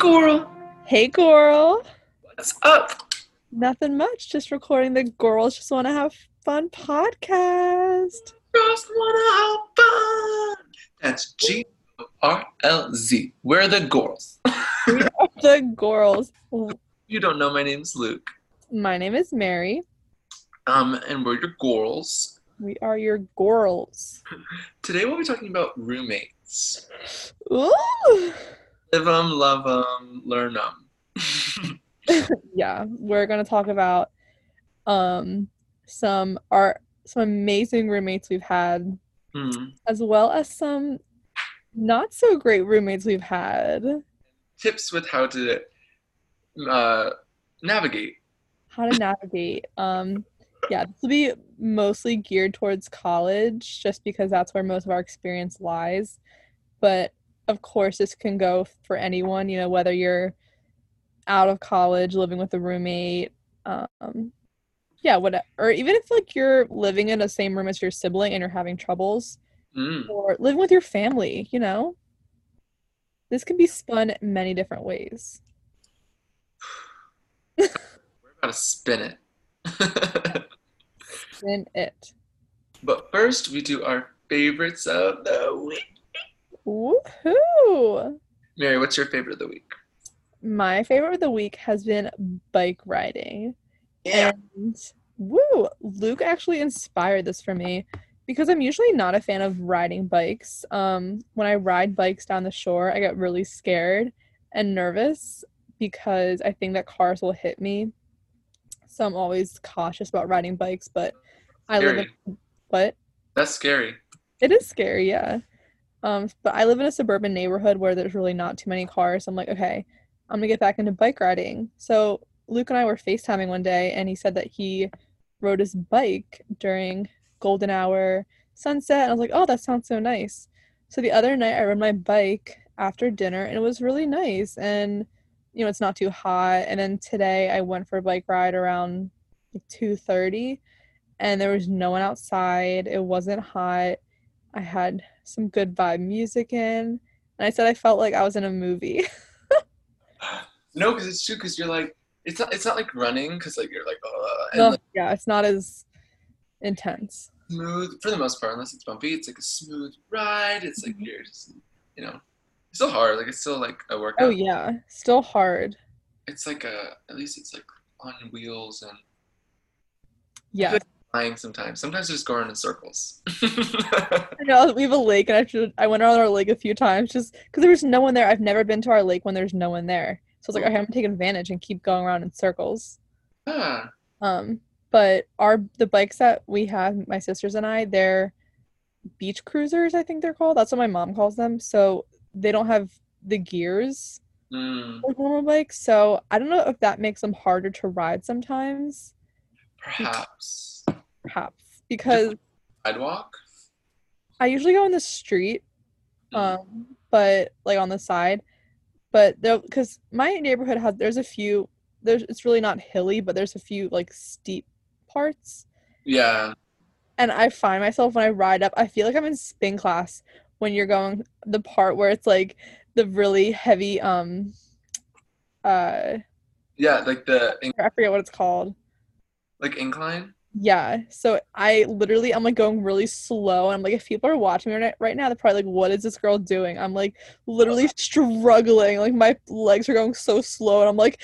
Coral. Hey, girl. What's up? Nothing much. Just recording the Girls Just Want to Have Fun podcast. Just wanna have fun. That's G R L Z. We're the girls. We are the girls. you don't know, my name's Luke. My name is Mary. Um, and we're your girls. We are your girls. Today we'll be talking about roommates. Ooh. Live them, love them, learn them. Yeah, we're gonna talk about um some our some amazing roommates we've had, Hmm. as well as some not so great roommates we've had. Tips with how to uh, navigate. how to navigate. Um, yeah, this will be mostly geared towards college, just because that's where most of our experience lies. But of course, this can go for anyone. You know, whether you're out of college, living with a roommate, um, yeah, what, or even if like you're living in the same room as your sibling and you're having troubles, Mm. or living with your family. You know, this can be spun many different ways. We're about to spin it. spin it. but first, we do our favorites of the week. Woohoo! Mary, what's your favorite of the week? My favorite of the week has been bike riding. Yeah. And woo, Luke actually inspired this for me because I'm usually not a fan of riding bikes. Um, when I ride bikes down the shore, I get really scared and nervous because I think that cars will hit me. So I'm always cautious about riding bikes, but I live in what? That's scary. It is scary, yeah. Um, but I live in a suburban neighborhood where there's really not too many cars. I'm like, okay, I'm gonna get back into bike riding. So Luke and I were FaceTiming one day, and he said that he rode his bike during golden hour sunset. And I was like, oh, that sounds so nice. So the other night, I rode my bike after dinner, and it was really nice. And you know, it's not too hot. And then today, I went for a bike ride around like two thirty, and there was no one outside. It wasn't hot. I had some good vibe music in, and I said I felt like I was in a movie. No, because it's true. Because you're like, it's not. It's not like running. Because like you're like, uh, No, like, yeah, it's not as intense. smooth for the most part. Unless it's bumpy, it's like a smooth ride. It's like Mhm. you're just, you know, it's still hard. Like it's still like a workout. Oh yeah, still hard. It's like a. At least it's like on wheels and Yeah, flying sometimes. Sometimes just going in circles. I know we have a lake, and I should I went around our lake a few times just because there was no one there. I've never been to our lake when there's no one there, so I was like, okay, I'm gonna take advantage and keep going around in circles. ah, Um, but our the bikes that we have, my sisters and I, they're beach cruisers, I think they're called. That's what my mom calls them. So they don't have the gears mm, like normal bikes. So I don't know if that makes them harder to ride sometimes, perhaps perhaps because sidewalk. I usually go in the street, Mm. um, but like on the side. But though because my neighborhood has, there's a few. There's it's really not hilly, but there's a few like steep parts. Yeah. and I find myself when I ride up, I feel like I'm in spin class when you're going the part where it's like the really heavy um uh Yeah, like the in- I forget what it's called. like incline. Yeah. So I literally I'm like going really slow and I'm like if people are watching me right, right now they're probably like what is this girl doing? I'm like literally struggling. Like my legs are going so slow and I'm like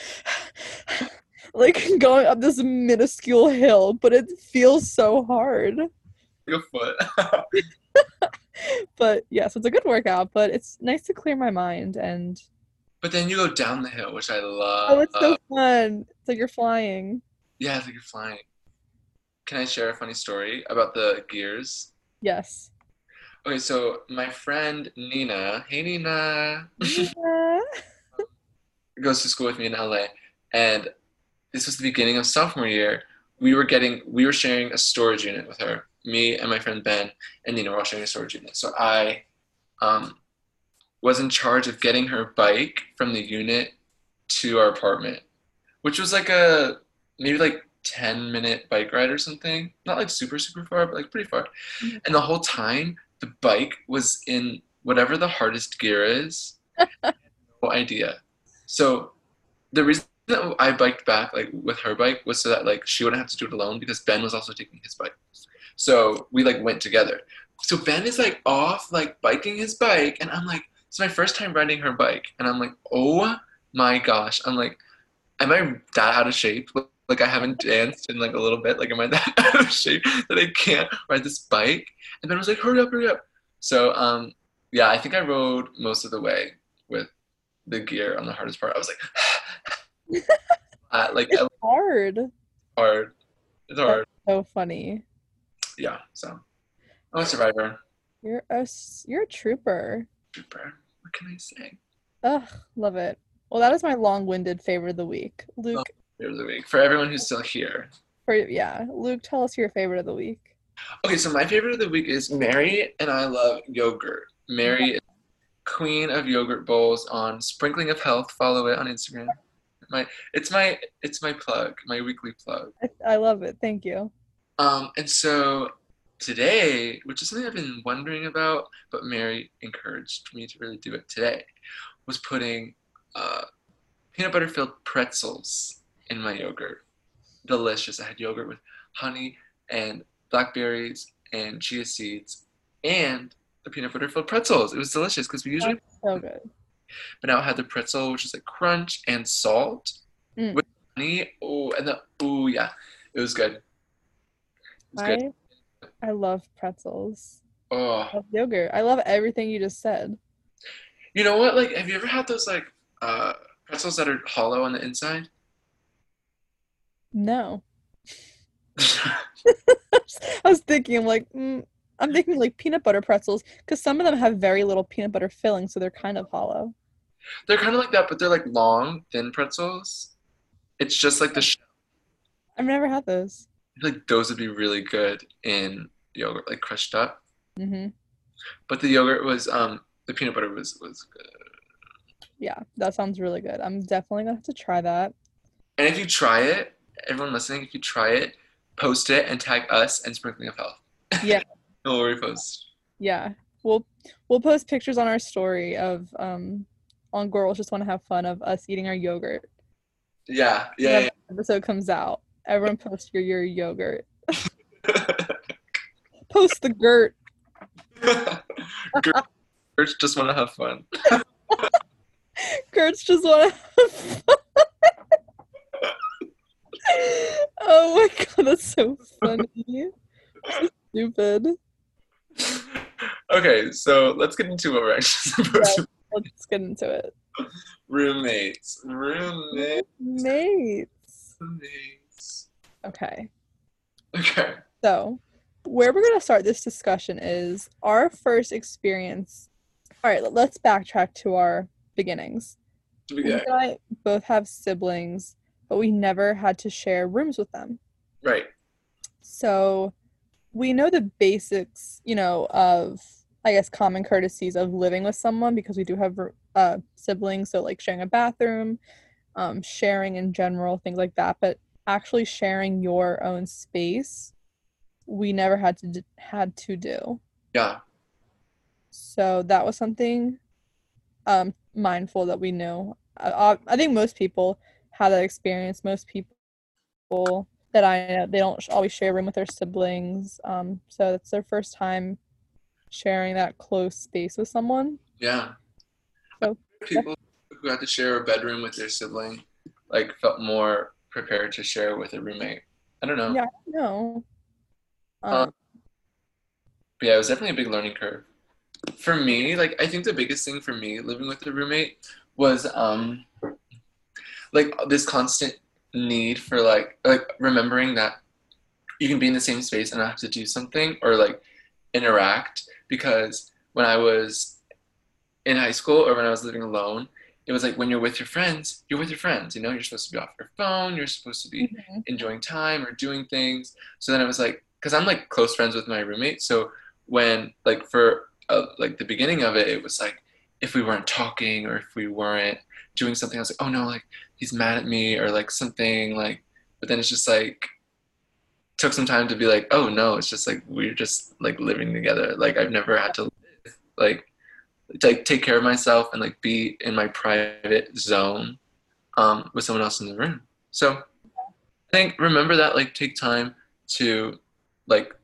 like going up this minuscule hill, but it feels so hard. Like a foot. but yeah, so it's a good workout, but it's nice to clear my mind and but then you go down the hill, which I love. oh, it's so fun. It's like you're flying. yeah, it's like you're flying. Can I share a funny story about the gears? Yes. Okay, so my friend Nina, hey Nina, Yeah. goes to school with me in LA, and this was the beginning of sophomore year. We were getting, we were sharing a storage unit with her. Me and my friend Ben and Nina were all sharing a storage unit. So I, um, was in charge of getting her bike from the unit to our apartment, which was like a maybe like 10 minute bike ride or something. Not like super, super far, but like pretty far. Mhm. And the whole time, the bike was in whatever the hardest gear is. no idea. So the reason that I biked back like with her bike was so that like she wouldn't have to do it alone because Ben was also taking his bike. So we like went together. So Ben is like off like biking his bike and I'm like it's my first time riding her bike and I'm like oh my gosh I'm like am I that out of shape like I haven't danced in like a little bit like am I that out of shape that I can't ride this bike and then I was like hurry up hurry up so um yeah I think I rode most of the way with the gear on the hardest part I was like uh, like It's hard. hard it's hard So funny. yeah so I'm a survivor You're a you're a trooper. Trooper. what can I say Ugh, love it. Well, that is my long-winded favorite of the week. Luke, Favorite of the week for everyone who's still here for yeah, Luke, tell us your favorite of the week. Okay, so my favorite of the week is Mary, and I love yogurt. Mary is queen of yogurt bowls on Sprinkling of Health. Follow it on Instagram. My it's my it's my plug, my weekly plug. I, I love it. Thank you. Um, and so today, which is something I've been wondering about, but Mary encouraged me to really do it today, was putting uh, peanut butter filled pretzels in my yogurt. Delicious. I had yogurt with honey and blackberries and chia seeds and the peanut butter filled pretzels. It was delicious because we usually, That's so good. but now I had the pretzel, which is like crunch and salt Mm. with honey. Oh, and the oh yeah, it was good. It was good. I I love pretzels. Oh, I love yogurt. I love everything you just said. You know what? Like, have you ever had those like uh, pretzels that are hollow on the inside? No. I was thinking, I'm like, mm, I'm thinking like peanut butter pretzels because some of them have very little peanut butter filling, so they're kind of hollow. they're kind of like that, but they're like long, thin pretzels. It's just like the sh- I've never had those. I feel like those would be really good in yogurt, like crushed up. Mm-hmm. But the yogurt was um the peanut butter was was good. Yeah, that sounds really good. I'm definitely gonna have to try that. And if you try it, everyone listening, if you try it, post it and tag us and Sprinkling of Health. Yeah. we'll repost. Yeah, we'll we'll post pictures on our story of um on girls just want to have fun of us eating our yogurt. Yeah, yeah, the episode comes out, everyone post your your yogurt. Post the girt. yeah. Girls just want to have fun. Gert's just want to have fun. oh my god, that's so funny. So stupid. okay, so let's get into what we're actually supposed to. Let's get into it. Roommates, roommates, Mates. roommates. Okay. Okay. So, where we're going to start this discussion is our first experience. All right, let's backtrack to our beginnings. Yeah. I both have siblings, but we never had to share rooms with them. Right. So, we know the basics, you know, of I guess common courtesies of living with someone because we do have uh, siblings, so like sharing a bathroom, um, sharing in general, things like that. But actually sharing your own space, we never had to d- had to do. Yeah. So that was something um, mindful that we knew. I, I- I think most people have that experience. Most people that I know, they don't always share a room with their siblings. Um, so it's their first time sharing that close space with someone. Yeah. So- People who had to share a bedroom with their sibling, like, felt more prepared to share with a roommate. I don't know. Yeah. No. Um, Uh, But yeah, it was definitely a big learning curve. For me, like I think the biggest thing for me living with a roommate was um like this constant need for like like remembering that you can be in the same space and not have to do something or like interact because when I was in high school or when I was living alone, it was like when you're with your friends, you're with your friends, you know, you're supposed to be off your phone, you're supposed to be mhm. enjoying time or doing things. So then I was like, because I'm like close friends with my roommate. So when like for uh, like the beginning of it, it was like if we weren't talking or if we weren't doing something, I was like, oh no, like he's mad at me or like something like. But then it's just like took some time to be like, oh no, it's just like we're just like living together. Like I've never had to like like take care of myself and like be in my private zone um, with someone else in the room. So I think remember that like take time to like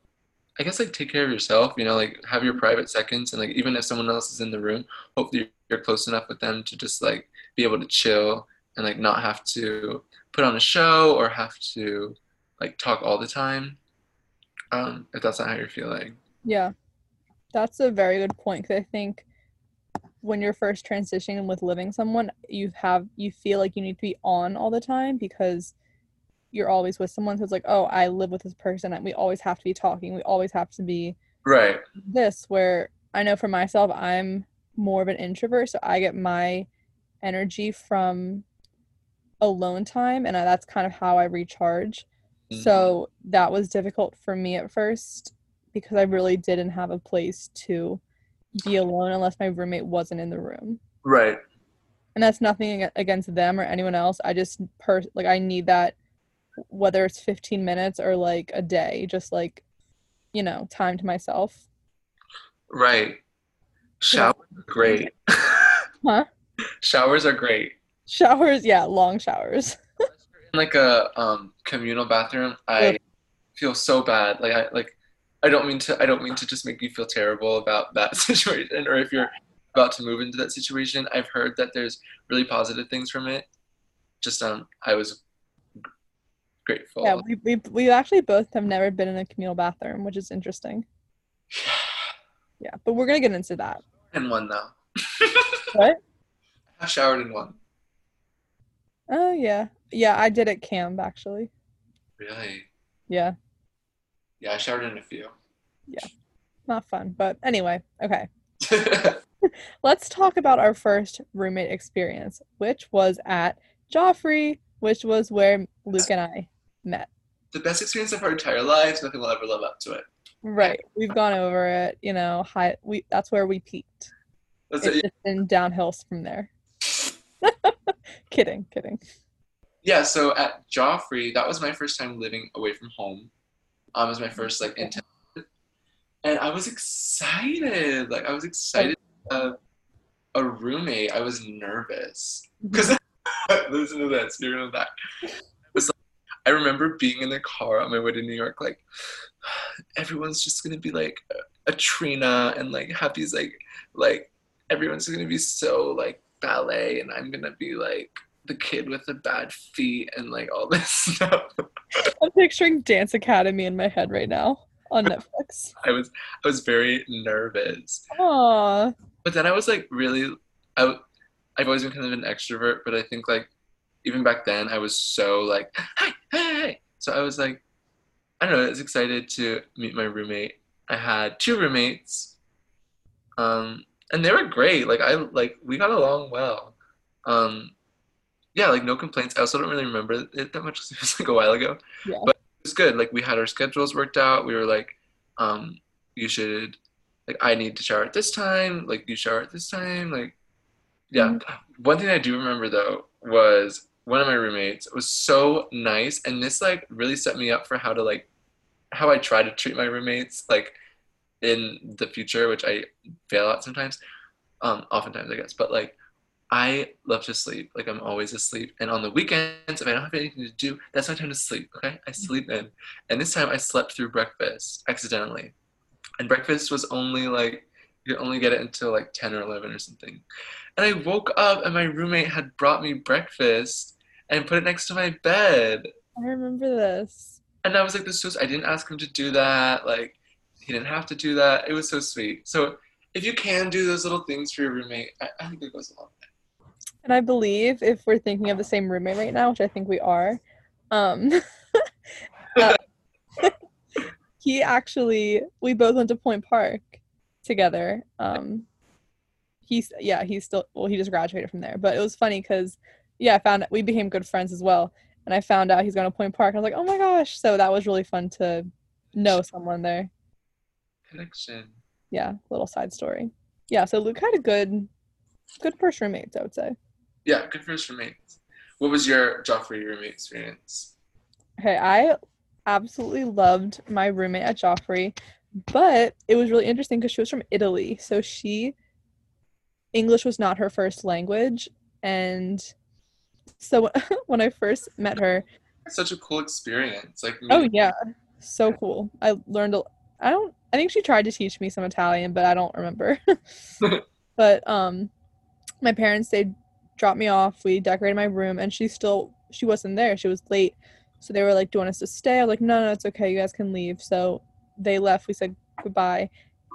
I guess like take care of yourself, you know, like have your private seconds and like even if someone else is in the room, hopefully you're close enough with them to just like be able to chill and like not have to put on a show or have to like talk all the time. Um, if that's not how you're feeling. Yeah. That's a very good point because I think when you're first transitioning with living someone, you have you feel like you need to be on all the time because you're always with someone who's like, oh, I live with this person, and we always have to be talking, we always have to be right. This where I know for myself, I'm more of an introvert, so I get my energy from alone time, and that's kind of how I recharge. Mm-hmm. So that was difficult for me at first because I really didn't have a place to be alone unless my roommate wasn't in the room. Right. And that's nothing against them or anyone else. I just per like I need that whether it's 15 minutes or like a day, just like you know, time to myself. Right. Showers are great. huh? Showers are great. Showers, yeah, long showers. in like a um communal bathroom, I feel so bad. Like I like I don't mean to I don't mean to just make you feel terrible about that situation or if you're about to move into that situation. I've heard that there's really positive things from it. Just um I was grateful. Yeah, we we we actually both have never been in a communal bathroom, which is interesting. yeah, but we're gonna get into that. In one though. what? I showered in one. Oh yeah, yeah. I did at camp actually. Really? Yeah. Yeah, I showered in a few. Yeah, not fun, but anyway, okay. Let's talk about our first roommate experience, which was at Joffrey, which was where Luke and I met. The best experience of our entire lives. Nothing will ever live up to it. Right. We've gone over it. You know, high. We that's where we peaked. That's it's it. just been downhill from there. kidding, kidding. Yeah. So at Joffrey, that was my first time living away from home. Um, it was my first like intense, and I was excited. Like I was excited. Uh, a roommate. I was nervous because mm-hmm. listen to that. Spirit of that. I remember being in the car on my way to New York, like everyone's just gonna be like a Trina and like have these like like everyone's gonna be so like ballet and I'm gonna be like the kid with the bad feet and like all this stuff. I'm picturing Dance Academy in my head right now on Netflix. I was I was very nervous. Aww. But then I was like really I I've always been kind of an extrovert, but I think like even back then I was so like, hi, hey, hey. So I was like, I don't know, I was excited to meet my roommate. I had two roommates. Um, and they were great. Like I like we got along well. Um, yeah, like no complaints. I also don't really remember it that much. It was like a while ago. Yeah. But it was good. Like we had our schedules worked out. We were like, um, you should like I need to shower at this time, like you shower at this time, like yeah. Mm-hmm. One thing I do remember though was one of my roommates was so nice and this like really set me up for how to like how I try to treat my roommates like in the future, which I fail at sometimes. Um, oftentimes I guess. But like I love to sleep. Like I'm always asleep. And on the weekends, if I don't have anything to do, that's my time to sleep. Okay. I sleep in. And this time I slept through breakfast accidentally. And breakfast was only like you could only get it until like 10 or 11 or something. And I woke up and my roommate had brought me breakfast and put it next to my bed. I remember this. And I was like, this was, I didn't ask him to do that. Like, he didn't have to do that. It was so sweet. So if you can do those little things for your roommate, I, I think it goes a long way. And I believe if we're thinking of the same roommate right now, which I think we are, um, uh, he actually, we both went to Point Park together. Um, he's yeah, he's still well, he just graduated from there. But it was funny because yeah, I found we became good friends as well. And I found out he's going to Point Park. I was like, oh my gosh! So that was really fun to know someone there. Connection. Yeah, little side story. Yeah, so Luke had a good, good first roommates, I would say. Yeah, good first roommates. What was your Joffrey roommate experience? Okay, I absolutely loved my roommate at Joffrey but it was really interesting because she was from Italy. So she English was not her first language. And so when I first met her, Such a cool experience. Like, oh yeah, so cool. I learned, a, I don't, I think she tried to teach me some Italian, but I don't remember. but um, my parents, they dropped me off. We decorated my room and she still, she wasn't there. She was late. So they were like, do you want us to stay? I was like, no, no, it's okay. You guys can leave. So they left. We said goodbye.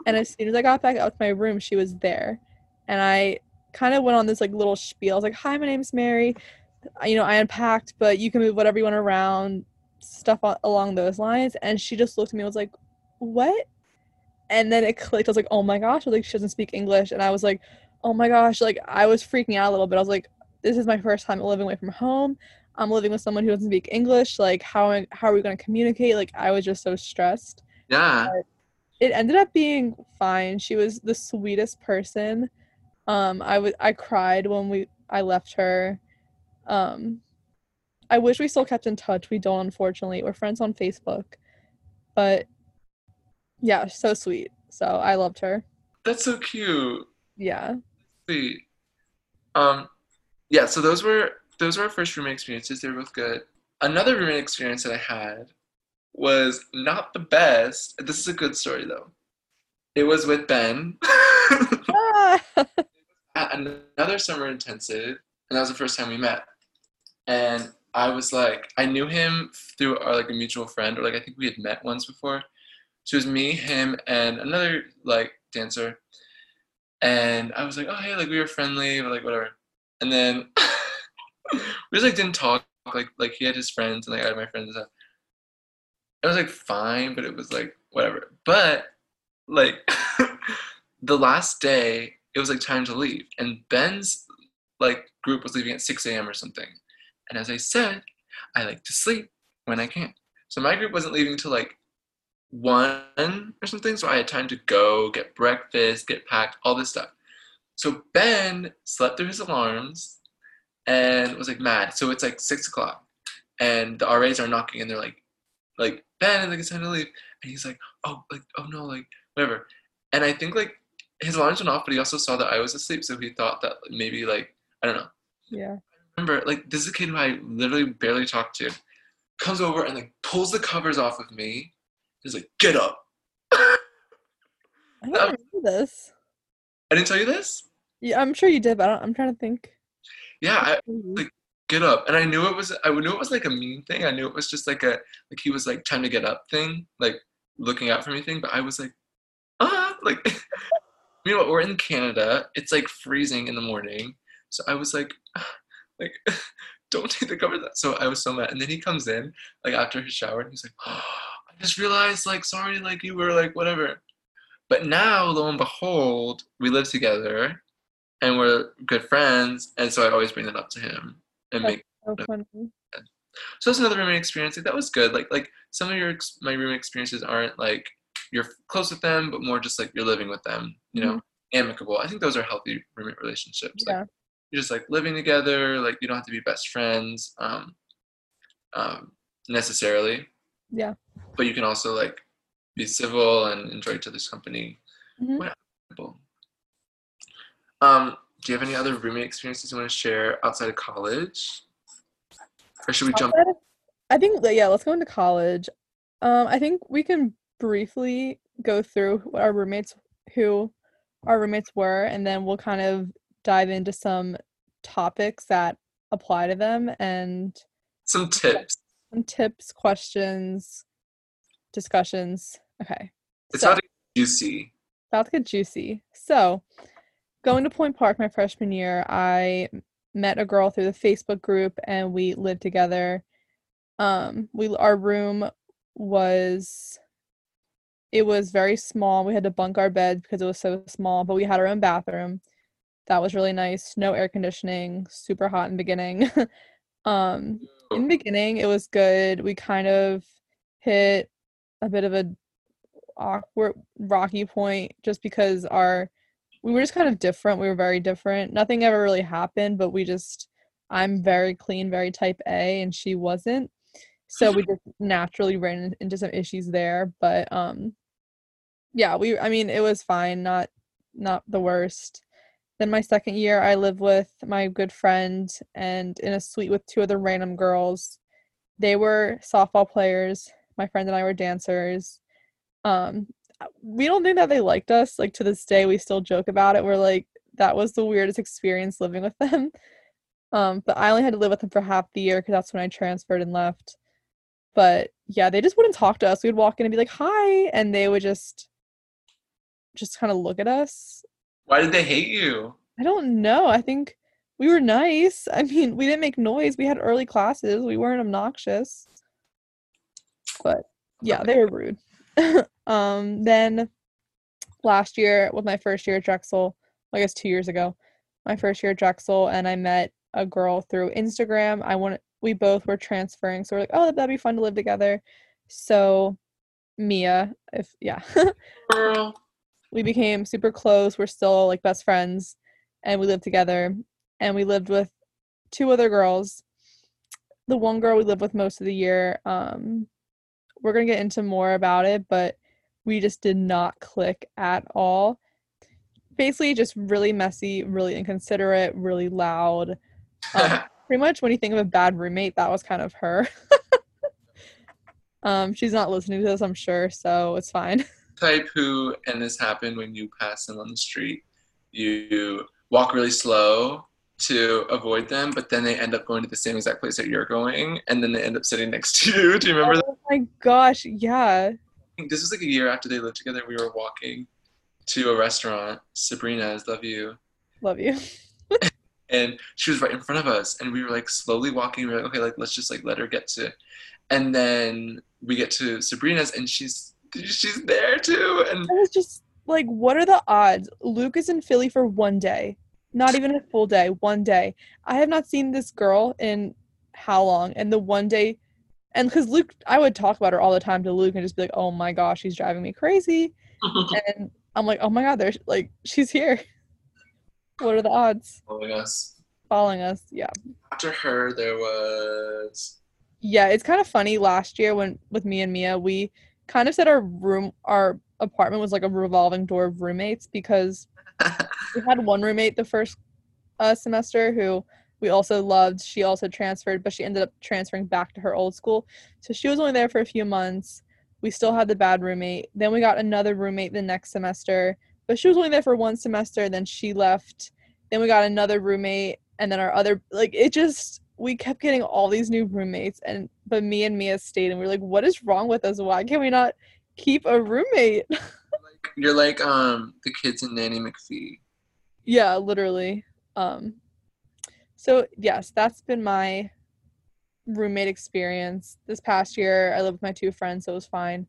And as soon as I got back out to my room, she was there. And I kind of went on this like little spiel. I was like, hi, my name's Mary. You know, I unpacked, but you can move whatever you want around, stuff along those lines. And she just looked at me and was like, what? And then it clicked. I was like, oh my gosh. Like, she doesn't speak English. And I was like, oh my gosh. Like, I was freaking out a little bit. I was like, this is my first time living away from home. I'm living with someone who doesn't speak English. Like, how, how are we going to communicate? Like, I was just so stressed yeah. it ended up being fine. She was the sweetest person. Um, I was I cried when we I left her. Um, I wish we still kept in touch. We don't, unfortunately. We're friends on Facebook, but yeah, so sweet. So I loved her. That's so cute. Yeah. Sweet. Um, yeah. So those were those were our first roommate experiences. They were both good. Another roommate experience that I had was not the best. This is a good story though. It was with Ben Ah! at another summer intensive, and that was the first time we met. And I was like, I knew him through our like a mutual friend, or like I think we had met once before. So it was me, him, and another like dancer. And I was like, oh hey, like we were friendly, or like whatever. And then we just like didn't talk. Like like he had his friends, and like I had my friends. And stuff. It was like fine, but it was like whatever. But like the last day, it was like time to leave, and Ben's like group was leaving at 6 a.m. or something. And as I said, I like to sleep when I can. So my group wasn't leaving till like one or something. So I had time to go get breakfast, get packed, all this stuff. So Ben slept through his alarms and was like mad. So it's like six o'clock, and the RAs are knocking, and they're like, like Ben, like it's time to leave, and he's like, oh, like oh no, like whatever. And I think like his alarms went off, but he also saw that I was asleep, so he thought that maybe like I don't know. yeah. Remember, like this is a kid who I literally barely talked to, comes over and like pulls the covers off of me. He's like, "Get up." I don't Um, remember this. I didn't tell you this. Yeah, I'm sure you did, but I I'm trying to think. Yeah, I like get up, and I knew it was. I knew it was like a mean thing. I knew it was just like a like he was like time to get up thing, like looking out for me thing. But I was like, ah, like. Meanwhile, we're in Canada. It's like freezing in the morning, so I was like, like, don't take the covers off. So I was so mad. And then he comes in like after his shower, and he's like, oh, just realized, like, sorry, like you were like whatever. But now, lo and behold, we live together, and we're good friends, and so I always bring that up to him and That's make. so funny. So that's another roommate experience. Like that was good. Like like some of your ex- my roommate experiences aren't like you're close with them, but more just like you're living with them. You know, amicable. I think those are healthy roommate relationships. Like, Yeah. you're just like living together. Like you don't have to be best friends, um, um, necessarily. Yeah. But you can also like be civil and enjoy each other's company. Mhm. Um, do you have any other roommate experiences you want to share outside of college? Or should we jump? Of- I think yeah, let's go into college. Um, I think we can briefly go through what our roommates who our roommates were, and then we'll kind of dive into some topics that apply to them and Some tips. Some tips, questions, discussions. Okay. It's So- not juicy. about to get juicy. So, going to Point Park my freshman year, I met a girl through the Facebook group and we lived together. Um, we our room was it was very small. We had to bunk our bed because it was so small, but we had our own bathroom. That was really nice. No air conditioning, super hot in the beginning. um, in the beginning, it was good. We kind of hit a bit of a awkward rocky point just because our we were just kind of different. We were very different. Nothing ever really happened, but we just I'm very clean, very type A and she wasn't. So we just naturally ran into some issues there, but um yeah, we I mean it was fine, not not the worst. Then my second year, I lived with my good friend and in a suite with two other random girls. They were softball players. My friend and I were dancers. Um, we don't think that they liked us. Like to this day, we still joke about it. We're like, that was the weirdest experience living with them. Um, but I only had to live with them for half the year because that's when I transferred and left. But yeah, they just wouldn't talk to us. We'd walk in and be like, "Hi," and they would just, just kind of look at us. Why did they hate you? I don't know. I think we were nice. I mean, we didn't make noise. We had early classes. We weren't obnoxious. But yeah, they were rude. um, then last year with my first year at Drexel, I guess two years ago, my first year at Drexel, and I met a girl through Instagram. I want we both were transferring, so we're like, oh, that'd be fun to live together. So Mia, if yeah, Girl. We became super close. We're still like best friends, and we lived together. And we lived with two other girls. The one girl we lived with most of the year. Um, we're gonna get into more about it, but we just did not click at all. Basically, just really messy, really inconsiderate, really loud. Um, pretty much when you think of a bad roommate, that was kind of her. um, she's not listening to this, I'm sure, so it's fine. Type who, and this happened when you pass them on the street, you walk really slow to avoid them, but then they end up going to the same exact place that you're going, and then they end up sitting next to you. Do you remember oh that? oh my gosh, yeah. This was like a year after they lived together. We were walking to a restaurant, Sabrina's, love you. Love you. and she was right in front of us and we were like slowly walking we were like okay like let's just like let her get to and then we get to sabrina's and she's she's there too and I was just like, what are the odds? Luke is in Philly for one day, not even a full day, one day. I have not seen this girl in how long? And the one day, and because Luke, I would talk about her all the time to Luke and just be like, oh my gosh, she's driving me crazy. and I'm like, oh my god, there's like, she's here. What are the odds? following us Following us, yeah. after her there was Yeah, it's kind of funny. Last year, when with me and Mia, we kind of said our room, our apartment was like a revolving door of roommates because we had one roommate the first uh, semester who we also loved. She also transferred, but she ended up transferring back to her old school. So she was only there for a few months. We still had the bad roommate. Then we got another roommate the next semester, but she was only there for one semester. Then she left. Then we got another roommate, and then our other like it just we kept getting all these new roommates, and but me and Mia stayed, and we are like, what is wrong with us? Why can we not keep a roommate? you're like um the kids in Nanny McPhee. yeah, literally. Um, so yes, that's been my roommate experience this past year. I lived with my two friends, so it was fine.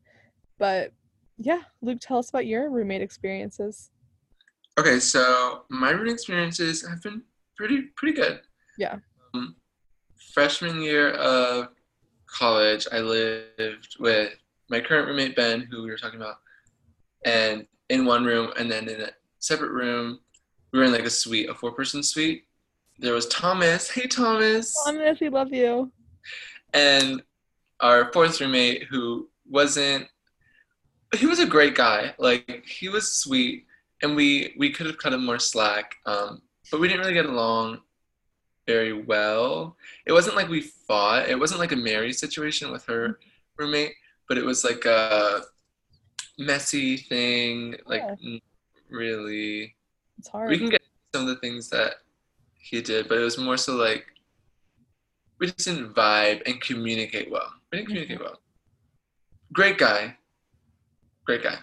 But yeah, Luke, tell us about your roommate experiences. Okay, so my roommate experiences have been pretty pretty good. Yeah. Um, freshman year of college, I lived with my current roommate Ben, who we were talking about, and in one room, and then in a separate room, we were in like a suite, a four-person suite. There was Thomas. Hey, Thomas. Thomas, we love you. and our fourth roommate who wasn't he was a great guy like he was sweet and we we could have cut him more slack um, but we didn't really get along very well it wasn't like we fought it wasn't like a mary situation with her roommate but it was like a messy thing like Yeah. really It's hard. we can get some of the things that he did, but it was more so like we just didn't vibe and communicate well. We didn't communicate well. Great guy, great guy.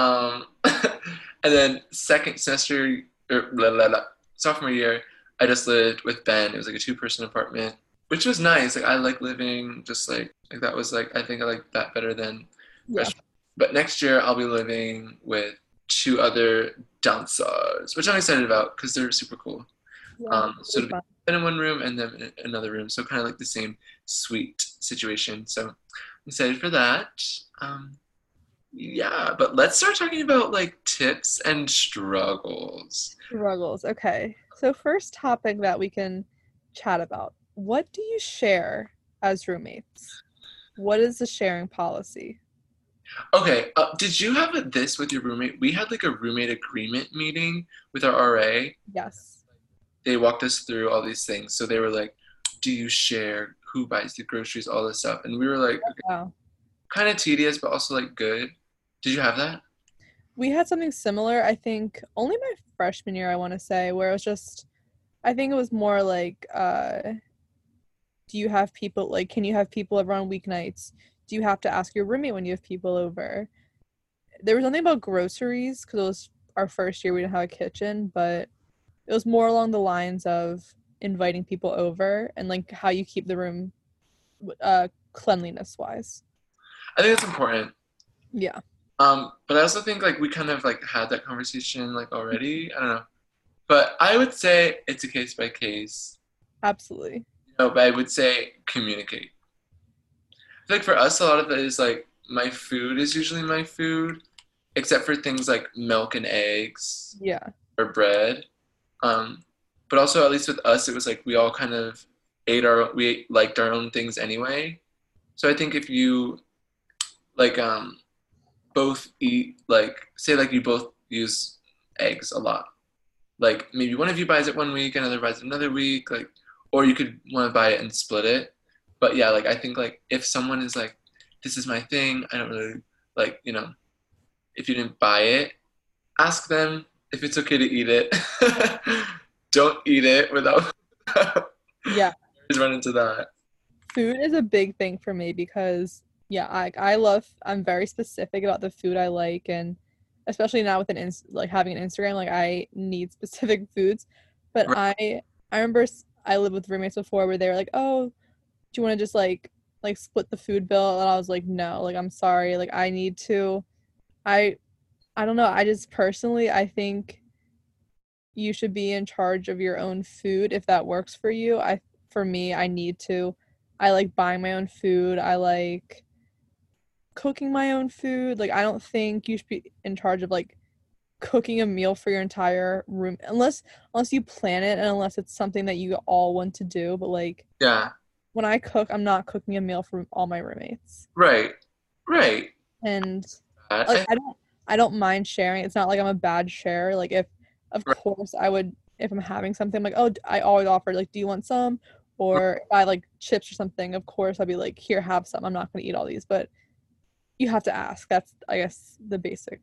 Um, and then second semester, or blah, blah, blah, sophomore year, I just lived with Ben. It was like a two-person apartment, which was nice. Like I like living just like like that was like I think I like that better than Yeah. but next year I'll be living with two other dancers, which I'm excited about because they're super cool. Yeah, Um, so it's be in one room and then in another room, so kind of like the same suite situation. So I'm excited for that. Um, yeah, but let's start talking about like tips and struggles. struggles. Okay. So first topic that we can chat about. What do you share as roommates? What is the sharing policy? Okay, uh, did you have a, this with your roommate? We had like a roommate agreement meeting with our RA. Yes. They walked us through all these things. So they were like, "Do you share? Who buys the groceries? All this stuff." And we were like, okay, Wow. kind of tedious, but also like good. Did you have that? We had something similar, I think, only my freshman year, I want to say, where it was just, I think it was more like, uh, do you have people, like, can you have people over on weeknights? Do you have to ask your roommate when you have people over? There was nothing about groceries because it was our first year, we didn't have a kitchen, but it was more along the lines of inviting people over and like how you keep the room uh, cleanliness wise. I think it's important. Yeah. Um, but I also think like we kind of like had that conversation like already. I don't know. But I would say it's a case by case. Absolutely. No, but I would say communicate. I feel like for us, a lot of it is like my food is usually my food, except for things like milk and eggs Yeah. or bread. Um, but also, at least with us, it was like we all kind of ate our we liked our own things anyway. So I think if you like um both eat like say like you both use eggs a lot, like maybe one of you buys it one week, another buys it another week, like or you could want to buy it and split it. But yeah, like I think like if someone is like, this is my thing, I don't really like you know, if you didn't buy it, ask them if it's okay to eat it. don't eat it without. Yeah. Run into that. food is a big thing for me because yeah I, I love i'm very specific about the food i like and especially now with an ins- like having an instagram like i need specific foods. But i i remember I lived with roommates before where they were like oh do you want to just like like split the food bill? And i was like no like i'm sorry like i need to. I i don't know i just personally i think you should be in charge of your own food if that works for you. I for me i need to. I like buying my own food. I like cooking my own food. Like I don't think you should be in charge of like cooking a meal for your entire room unless unless you plan it and unless it's something that you all want to do. But like Yeah. when I cook, I'm not cooking a meal for all my roommates. Right. Right. And I- like I don't I don't mind sharing. It's not like I'm a bad sharer. Like if of Right. course I would if I'm having something I'm like, oh, I always offer like, do you want some? Or if I like chips or something, of course I'd be like, here, have some. I'm not gonna eat all these, but you have to ask. That's I guess the basic.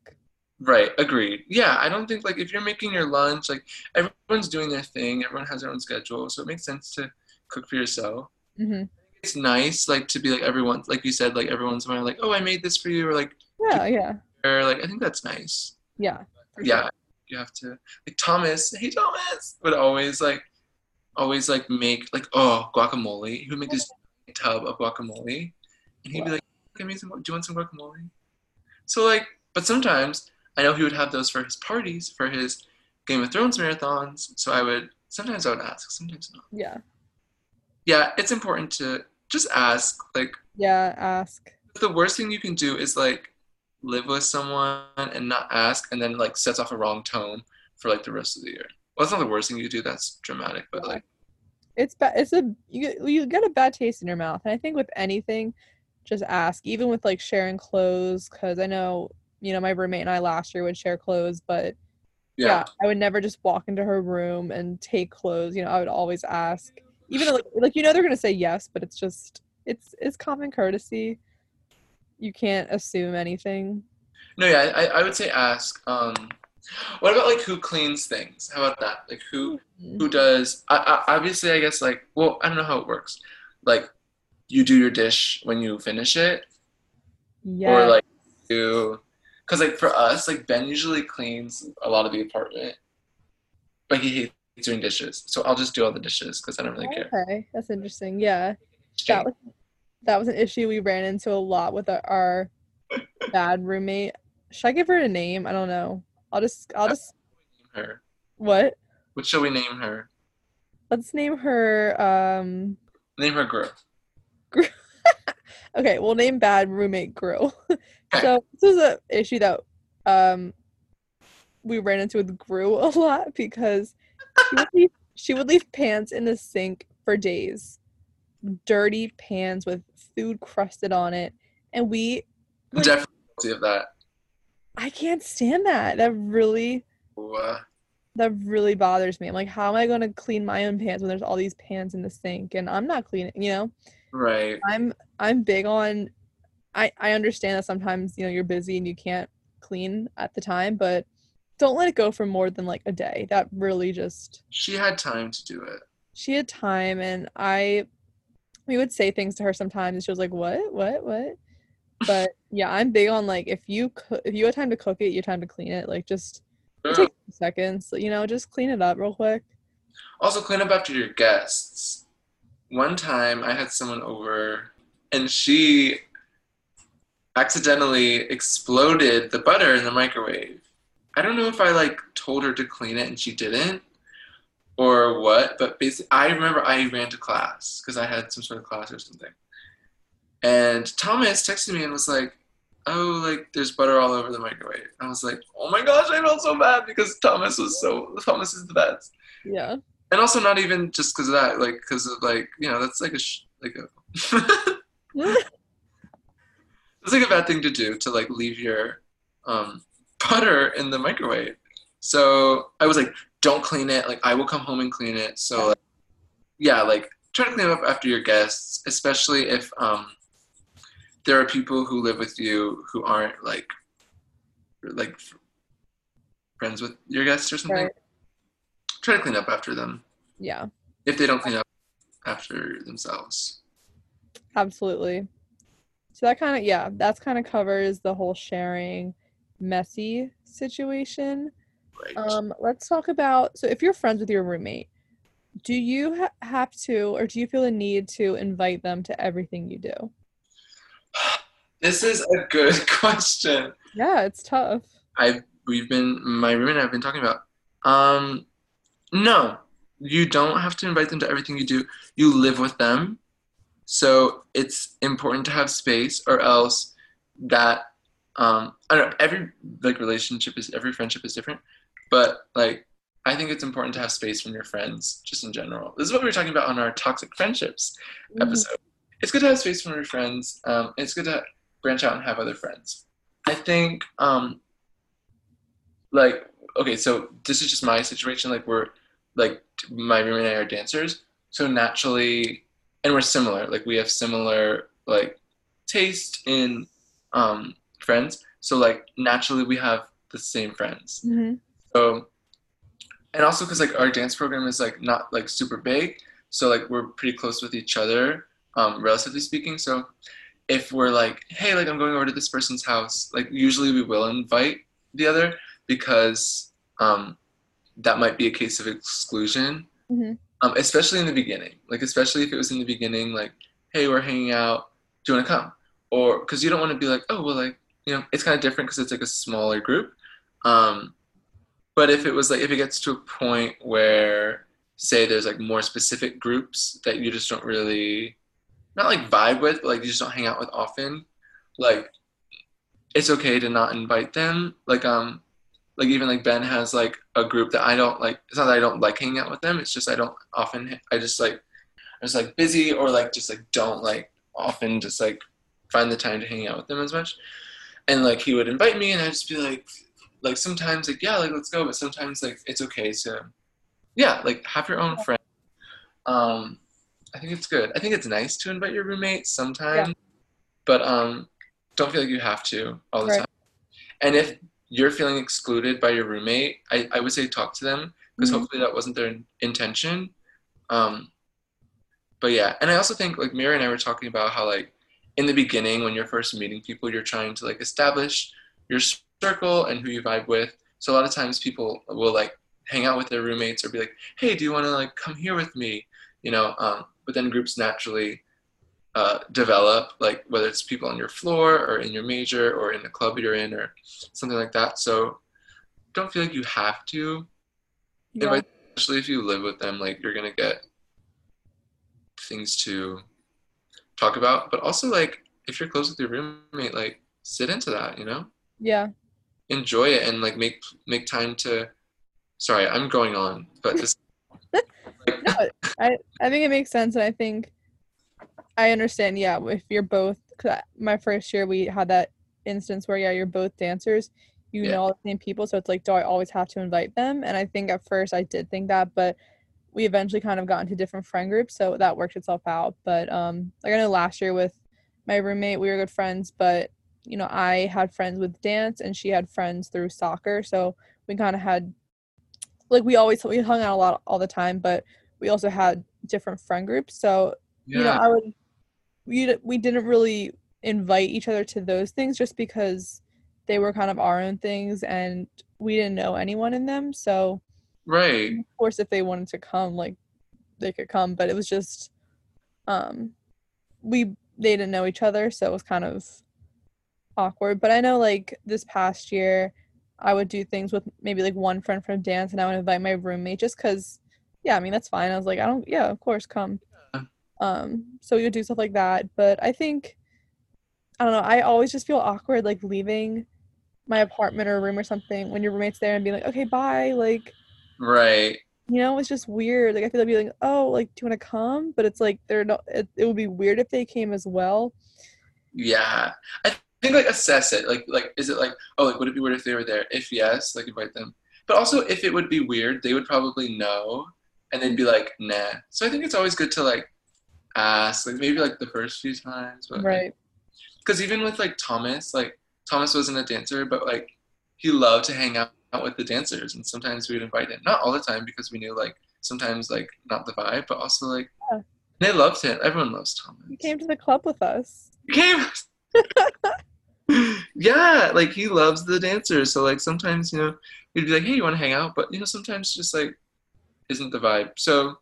Right, agreed. Yeah, I don't think like if you're making your lunch, like everyone's doing their thing, everyone has their own schedule, so it makes sense to cook for yourself. hmm It's nice, like to be like everyone, like you said, like everyone's around, like, oh, I made this for you, or like, Yeah, yeah, or like I think that's nice. yeah. Yeah, sure. you have to like Thomas. Hey, Thomas would always like, always like make like oh guacamole. He would make this tub of guacamole, and he'd be Wow. "Give me some. Do you want some guacamole?" So like, but sometimes I know he would have those for his parties, for his Game of Thrones marathons. So I would sometimes I would ask, sometimes not. Yeah. Yeah, it's important to just ask. Like Yeah, ask. the worst thing you can do is like live with someone and not ask, and then like sets off a wrong tone for like the rest of the year. Well, that's not the worst thing you do. That's dramatic, but Yeah. like It's bad. It's a you you get a bad taste in your mouth, and I think with anything, just ask. Even with like sharing clothes, because I know you know my roommate and I last year would share clothes, but yeah. yeah, I would never just walk into her room and take clothes. You know, I would always ask, even though, like, like you know they're gonna say yes, but it's just it's it's common courtesy. You can't assume anything. no, yeah, I, I would say ask. Um, what about like who cleans things? How about that? Like who who does? I, I, obviously, I guess like well, I don't know how it works. Like you do your dish when you finish it, Yeah. or like you because like for us like ben usually cleans a lot of the apartment but he hates doing dishes so i'll just do all the dishes because i don't really care okay, that's interesting. Yeah. that was that was an issue we ran into a lot with our, our bad roommate. Should I give her a name? I don't know. I'll just I'll just her what? what shall we name her Let's name her um name her girl okay, we'll name bad roommate Grill. so this is an issue that um we ran into with Grew a lot because she would leave, she would leave pans in the sink for days. Dirty pans with food crusted on it. And we like, definitely guilty of that. I can't stand that. That really Uh, that really bothers me. I'm like, how am I gonna clean my own pans when there's all these pans in the sink and I'm not cleaning, you know? Right. I'm I'm big on I I understand that sometimes, you know, you're busy and you can't clean at the time, but don't let it go for more than like a day. That really just She had time to do it. she had time and I we would say things to her sometimes and she was like, "What? What? What?" But yeah, I'm big on like if you cook if you had time to cook it, you had time to clean it. Like just Yeah. takes seconds, you know, just clean it up real quick. Also, clean up after your guests. One time I had someone over and she accidentally exploded the butter in the microwave. I don't know if I like told her to clean it and she didn't or what, but basically, I remember I ran to class because I had some sort of class or something. And Thomas texted me and was like, Oh, like there's butter all over the microwave. I was like, Oh my gosh, I felt so bad because Thomas was so, Thomas is the best Yeah. And also not even just because of that, like because of like you know that's like a sh- like a it's like a bad thing to do to like leave your um, butter in the microwave. So I was like, don't clean it. Like I will come home and clean it. So like, yeah, like try to clean up after your guests, especially if um, there are people who live with you who aren't like like friends with your guests or something. Right. Try to clean up after them Yeah. if they don't clean up after themselves. Absolutely. So that kind of yeah, that's kind of covers the whole sharing messy situation. Right. Um, let's talk about so if you're friends with your roommate, do you ha- have to or do you feel a need to invite them to everything you do? this is a good question. Yeah, it's tough. I've we've been my roommate and I've been talking about. Um, no, you don't have to invite them to everything you do. You live with them, so it's important to have space, or else that um, I don't know. Every like relationship is every friendship is different, but like I think it's important to have space from your friends, just in general. This is what we were talking about on our toxic friendships Mhm. episode. It's good to have space from your friends. Um, it's good to branch out and have other friends. I think, um, like, okay, so this is just my situation. Like, we're like my roommate and I are dancers, so naturally, and we're similar. Like, we have similar like taste in um, friends. So like naturally, we have the same friends. Mhm. So, and also because like our dance program is like not like super big, so like we're pretty close with each other, um, relatively speaking. So, if we're like, hey, like I'm going over to this person's house, like usually we will invite the other because um, that might be a case of exclusion, Mhm. um, especially in the beginning. Like especially if it was in the beginning, like, hey, we're hanging out, do you want to come? Or because you don't want to be like, oh, well, like you know, it's kind of different because it's like a smaller group. Um, but if it was like if it gets to a point where say there's like more specific groups that you just don't really not like vibe with, but like you just don't hang out with often, like it's okay to not invite them. Like um like even like Ben has like a group that I don't like it's not that I don't like hanging out with them, it's just I don't often I just like I was like busy or like just like don't like often just like find the time to hang out with them as much. And like he would invite me and I'd just be like like sometimes like yeah like let's go but sometimes like it's okay to yeah like have your own friend um i think it's good i think it's nice to invite your roommate sometimes but um don't feel like you have to all the Right. time and if you're feeling excluded by your roommate i, I would say talk to them because Mhm. hopefully that wasn't their intention. Um but yeah and i also think like mary and i were talking about how like in the beginning when you're first meeting people you're trying to like establish your circle and who you vibe with. So a lot of times people will like hang out with their roommates or be like hey do you want to like come here with me? You know um, but then groups naturally uh, develop like whether it's people on your floor or in your major or in the club you're in or something like that so don't feel like you have to Yeah. invite especially if you live with them like you're gonna get things to talk about but also like if you're close with your roommate like sit into that you know Yeah. enjoy it and like make make time to sorry i'm going on but this like, No, I I think it makes sense, and I think I understand. Yeah, if you're both, cause I, my first year we had that instance where yeah, you're both dancers, you Yeah. know all the same people, so it's like, do I always have to invite them? And I think at first I did think that, but we eventually kind of got into different friend groups, so that worked itself out. But um, like I know last year with my roommate, we were good friends, but you know I had friends with dance, and she had friends through soccer, so we kind of had like we always we hung out a lot all the time, but we also had different friend groups. So Yeah. you know I would we we didn't really invite each other to those things just because they were kind of our own things and we didn't know anyone in them. So right. of course if they wanted to come like they could come but it was just um we they didn't know each other so it was kind of awkward but i know like this past year i would do things with maybe like one friend from dance and i would invite my roommate just because yeah i mean that's fine i was like i don't yeah of course come. Um so we would do stuff like that but i think i don't know i always just feel awkward like leaving my apartment or room or something when your roommate's there and being like okay bye like Right. you know, it's just weird. Like I feel like be like, oh, like do you want to come? But it's like they're not. It, it would be weird if they came as well. Yeah. I think like assess it. Like like is it like oh like would it be weird if they were there? If yes, like invite them. But also if it would be weird, they would probably know and they'd be like, nah. So I think it's always good to like ask, like maybe like the first few times. But Right. Because even with like Thomas, like Thomas wasn't a dancer, but like he loved to hang out with the dancers and sometimes we would invite him. Not all the time because we knew like sometimes like not the vibe, but also like Yeah. they loved him. Everyone loves Thomas. He came to the club with us. came yeah like he loves the dancers so like sometimes you know we'd be like hey you want to hang out but you know sometimes just like isn't the vibe so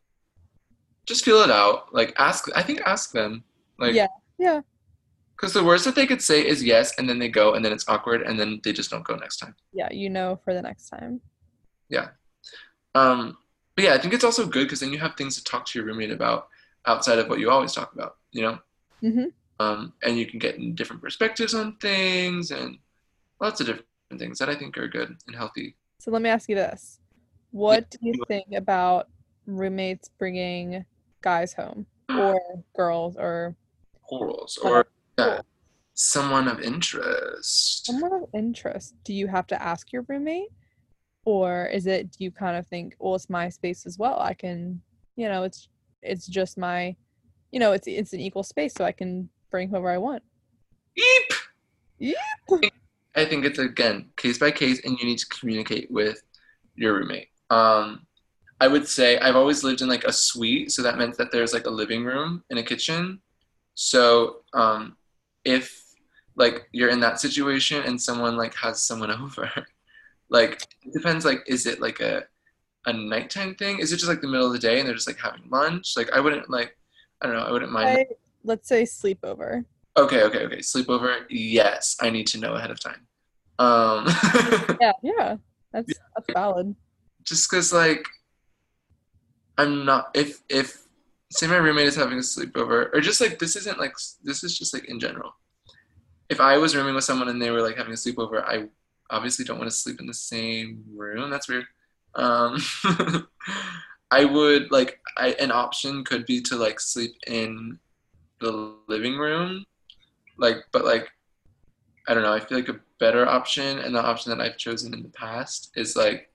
just feel it out like ask i think ask them like Yeah, yeah. because the worst that they could say is yes and then they go and then it's awkward and then they just don't go next time Yeah, you know for the next time. Yeah. Um but yeah i think it's also good because then you have things to talk to your roommate about outside of what you always talk about you know hmm um, and you can get different perspectives on things and lots of different things that I think are good and healthy. So let me ask you this: What do you think about roommates bringing guys home or girls or Corals Uh, or yeah, someone of interest. someone of interest? Do you have to ask your roommate, or is it? Do you kind of think, well, it's my space as well. I can, you know, it's it's just my, you know, it's it's an equal space, so I can bring whoever I want. Eep! Eep! I think it's again case by case, and you need to communicate with your roommate. Um, I would say I've always lived in like a suite, so that meant that there's like a living room and a kitchen. So um, if like you're in that situation and someone like has someone over, like it depends. Like, is it like a a nighttime thing? Is it just like the middle of the day and they're just like having lunch? Like, I wouldn't like. I don't know. I wouldn't mind. I, let's say sleepover. Okay, okay, okay. Sleepover. Yes, I need to know ahead of time. Um, Yeah, yeah, that's that's valid. just because like I'm not if if say my roommate is having a sleepover or just like this isn't like this is just like in general. If I was rooming with someone and they were like having a sleepover, I obviously don't want to sleep in the same room. That's weird. Um, I would like I, an option could be to like sleep in the living room, like but like I don't know. I feel like a better option and the option that I've chosen in the past is like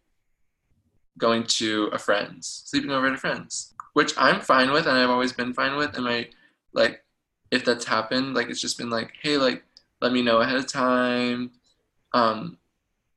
going to a friend's, sleeping over at a friend's, which I'm fine with and I've always been fine with. And my like, if that's happened, like it's just been like, hey, like let me know ahead of time. Um,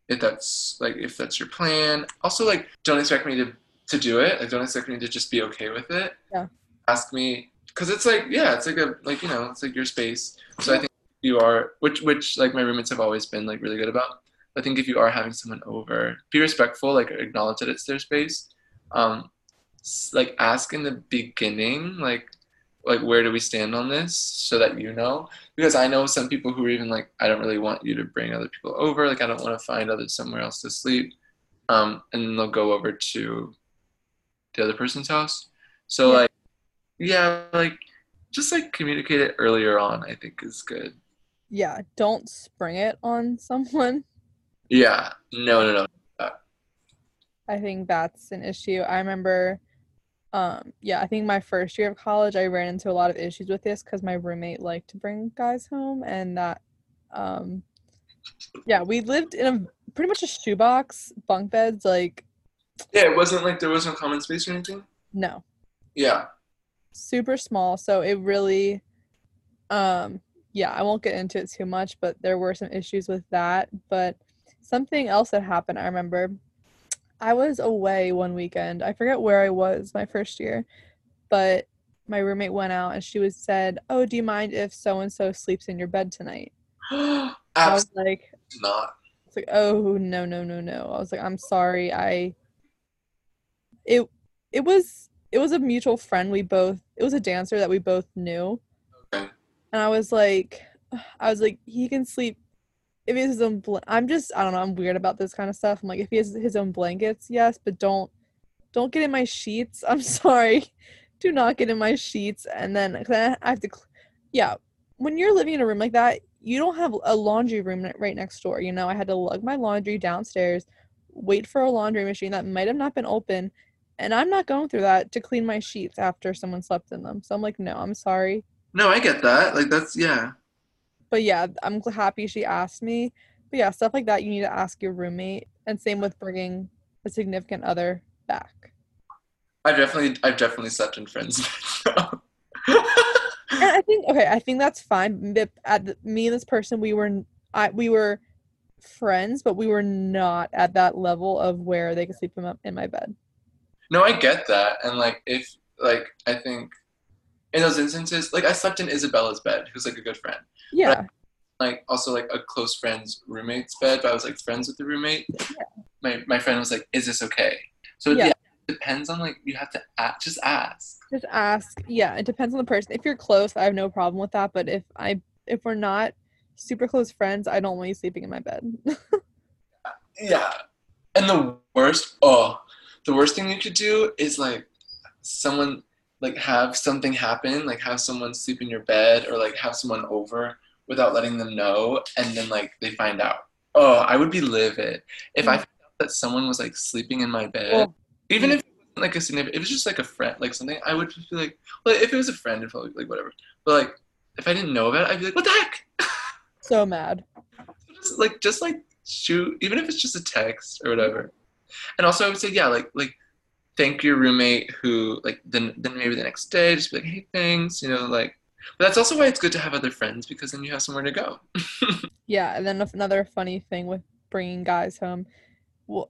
if that's like if that's your plan. Also, like don't expect me to to do it. Like don't expect me to just be okay with it. Yeah. Ask me because it's like yeah, it's like a like you know it's like your space. So I think you are which which like my roommates have always been like really good about. I think if you are having someone over, be respectful, like acknowledge that it's their space. Um, like ask in the beginning, like like where do we stand on this, so that you know. Because I know some people who are even like, I don't really want you to bring other people over. Like I don't want to find others somewhere else to sleep. Um, and then they'll go over to the other person's house. So Yeah. like, yeah, like just like communicate it earlier on. I think is good. Yeah, don't spring it on someone. Yeah, no, no, no. I think that's an issue. I remember, um, yeah, I think my first year of college, I ran into a lot of issues with this because my roommate liked to bring guys home, and that, um, Yeah, we lived in a pretty much a shoebox bunk beds. Like, Yeah, it wasn't like there was no common space or anything. no, Yeah. super small. So it really, um, yeah, I won't get into it too much, but there were some issues with that. But something else that happened, I remember. I was away one weekend. I forget where I was my first year, but my roommate went out and she was said, "Oh, do you mind if so and so sleeps in your bed tonight?" I was like, not. It's like, oh no, no, no, no. I was like, I'm sorry. I it it was it was a mutual friend we both it was a dancer that we both knew. Okay. And I was like I was like, he can sleep if he has his own bl- I'm just I don't know, I'm weird about this kind of stuff. I'm like, if he has his own blankets, yes, but don't don't get in my sheets. I'm sorry. Do not get in my sheets. And then 'cause I have to, yeah. When you're living in a room like that, you don't have a laundry room right next door. You know, I had to lug my laundry downstairs, wait for a laundry machine that might have not been open, and I'm not going through that to clean my sheets after someone slept in them. So I'm like, no, I'm sorry. No, I get that. Like that's yeah. But yeah, I'm happy she asked me. But yeah, stuff like that you need to ask your roommate, and same with bringing a significant other back. I've definitely I've definitely slept in friends. I think okay, I think that's fine. At the, me and this person, we were I we were friends, but we were not at that level of where they could sleep in my, in my bed. no, I get that. And like if like I think in those instances, like I slept in Isabella's bed, who's like a good friend. Yeah, Like also like a close friend's roommate's bed, but I was like friends with the roommate. Yeah. My my friend was like, "Is this okay?" So Yeah. yeah, it depends on like you have to a just ask. just ask. Yeah, it depends on the person. If you're close, I have no problem with that. But if I if we're not super close friends, I don't want you sleeping in my bed. Yeah. And the worst, oh, the worst thing you could do is like someone like have something happen, like have someone sleep in your bed or like have someone over without letting them know and then like they find out. Oh, I would be livid if I mm. found out that someone was like sleeping in my bed. Well, Even if it wasn't like a significant, if it was just like a friend, like something, I would just be like, well, if it was a friend, it'd probably be like whatever. But like, if I didn't know about it, I'd be like, what the heck? so mad. just, like just like shoot even if it's just a text or whatever and also i would say yeah like like thank your roommate who like then then maybe the next day just be like hey thanks you know like but that's also why it's good to have other friends because then you have somewhere to go. Yeah, and then another funny thing with bringing guys home,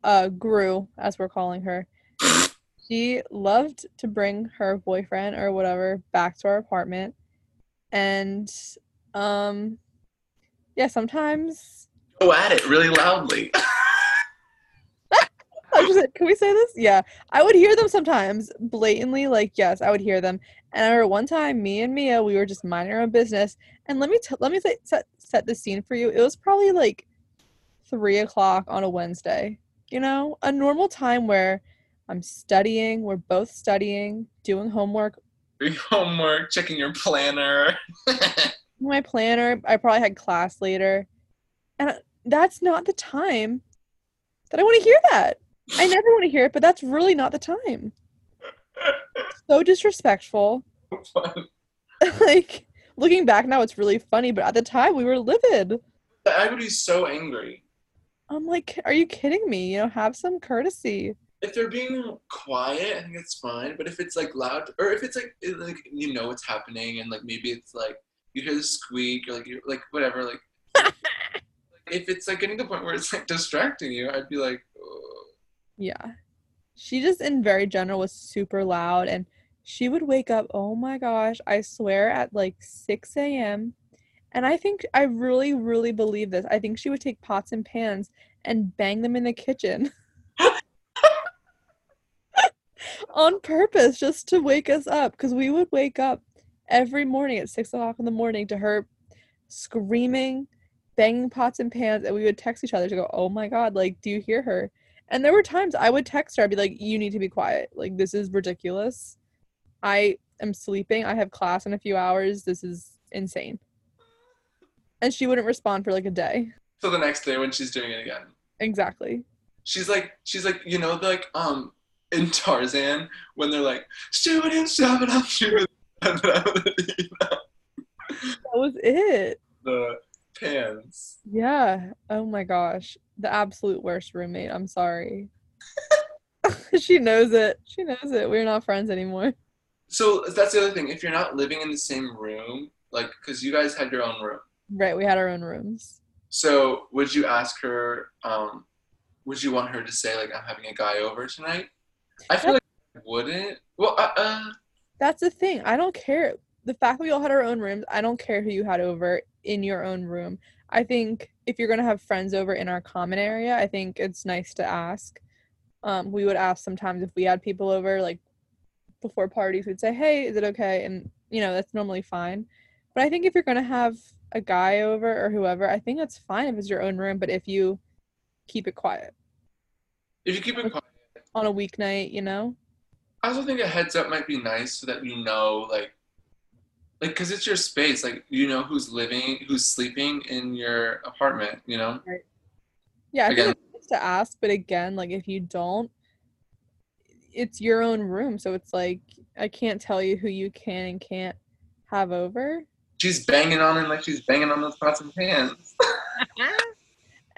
uh, Gru, as we're calling her, she loved to bring her boyfriend or whatever back to our apartment, and um, yeah, sometimes go at it really loudly I was just like, can we say this? Yeah, I would hear them sometimes blatantly. Like, yes, I would hear them. And I remember one time, me and Mia, we were just minding our own business. And let me t- let me say, set set the scene for you. It was probably like three o'clock on a Wednesday. You know, a normal time where I'm studying. We're both studying, doing homework. Homework checking your planner My planner. I probably had class later, and I- that's not the time that I want to hear that. I never want to hear it, but that's really not the time. so disrespectful. Like looking back now, it's really funny, but at the time we were livid. i would be so angry I'm like, are you kidding me? You know, have some courtesy. if they're being quiet, I think it's fine. But if it's like loud, or if it's like it, like you know what's happening, and like maybe it's like you hear the squeak, or like you like whatever, like if it's like getting to the point where it's like distracting you, I'd be like. Yeah. She just in very general was super loud and she would wake up, oh my gosh, I swear at like 6 a.m. And I think I really, really believe this. I think she would take pots and pans and bang them in the kitchen. On purpose, just to wake us up. Because we would wake up every morning at six o'clock in the morning to her screaming, banging pots and pans, and we would text each other to go, Oh my god, like, do you hear her? And there were times I would text her, I'd be like, You need to be quiet. Like, this is ridiculous. I am sleeping. I have class in a few hours. This is insane. And she wouldn't respond for like a day. so the next day when she's doing it again, Exactly. she's like, she's like, you know, like um in Tarzan when they're like, stupid and stupid, I'm stupid. That was it. the pants. Yeah. Oh my gosh. The absolute worst roommate. I'm sorry. she knows it. She knows it. We're not friends anymore. So that's the other thing. If you're not living in the same room, like, because you guys had your own room. Right. We had our own rooms. So would you ask her? Um, would you want her to say like, "I'm having a guy over tonight"? I feel like I wouldn't. Well, uh, uh, That's the thing. I don't care. The fact that we all had our own rooms, I don't care who you had over in your own room. I think if you're gonna have friends over in our common area, I think it's nice to ask. Um, we would ask sometimes if we had people over, like before parties, we'd say, "Hey, is it okay?" And you know, that's normally fine. But I think if you're gonna have a guy over or whoever, I think that's fine if it's your own room. But if you keep it quiet if you keep it quiet, on a weeknight, you know, I also think a heads up might be nice so that you know, like, like, cause it's your space. Like, you know who's living, who's sleeping in your apartment. You know. right. yeah, I Again- think it's nice to ask. But again, like if you don't, it's your own room, so it's like I can't tell you who you can and can't have over. She's banging on him like she's banging on those pots and pans.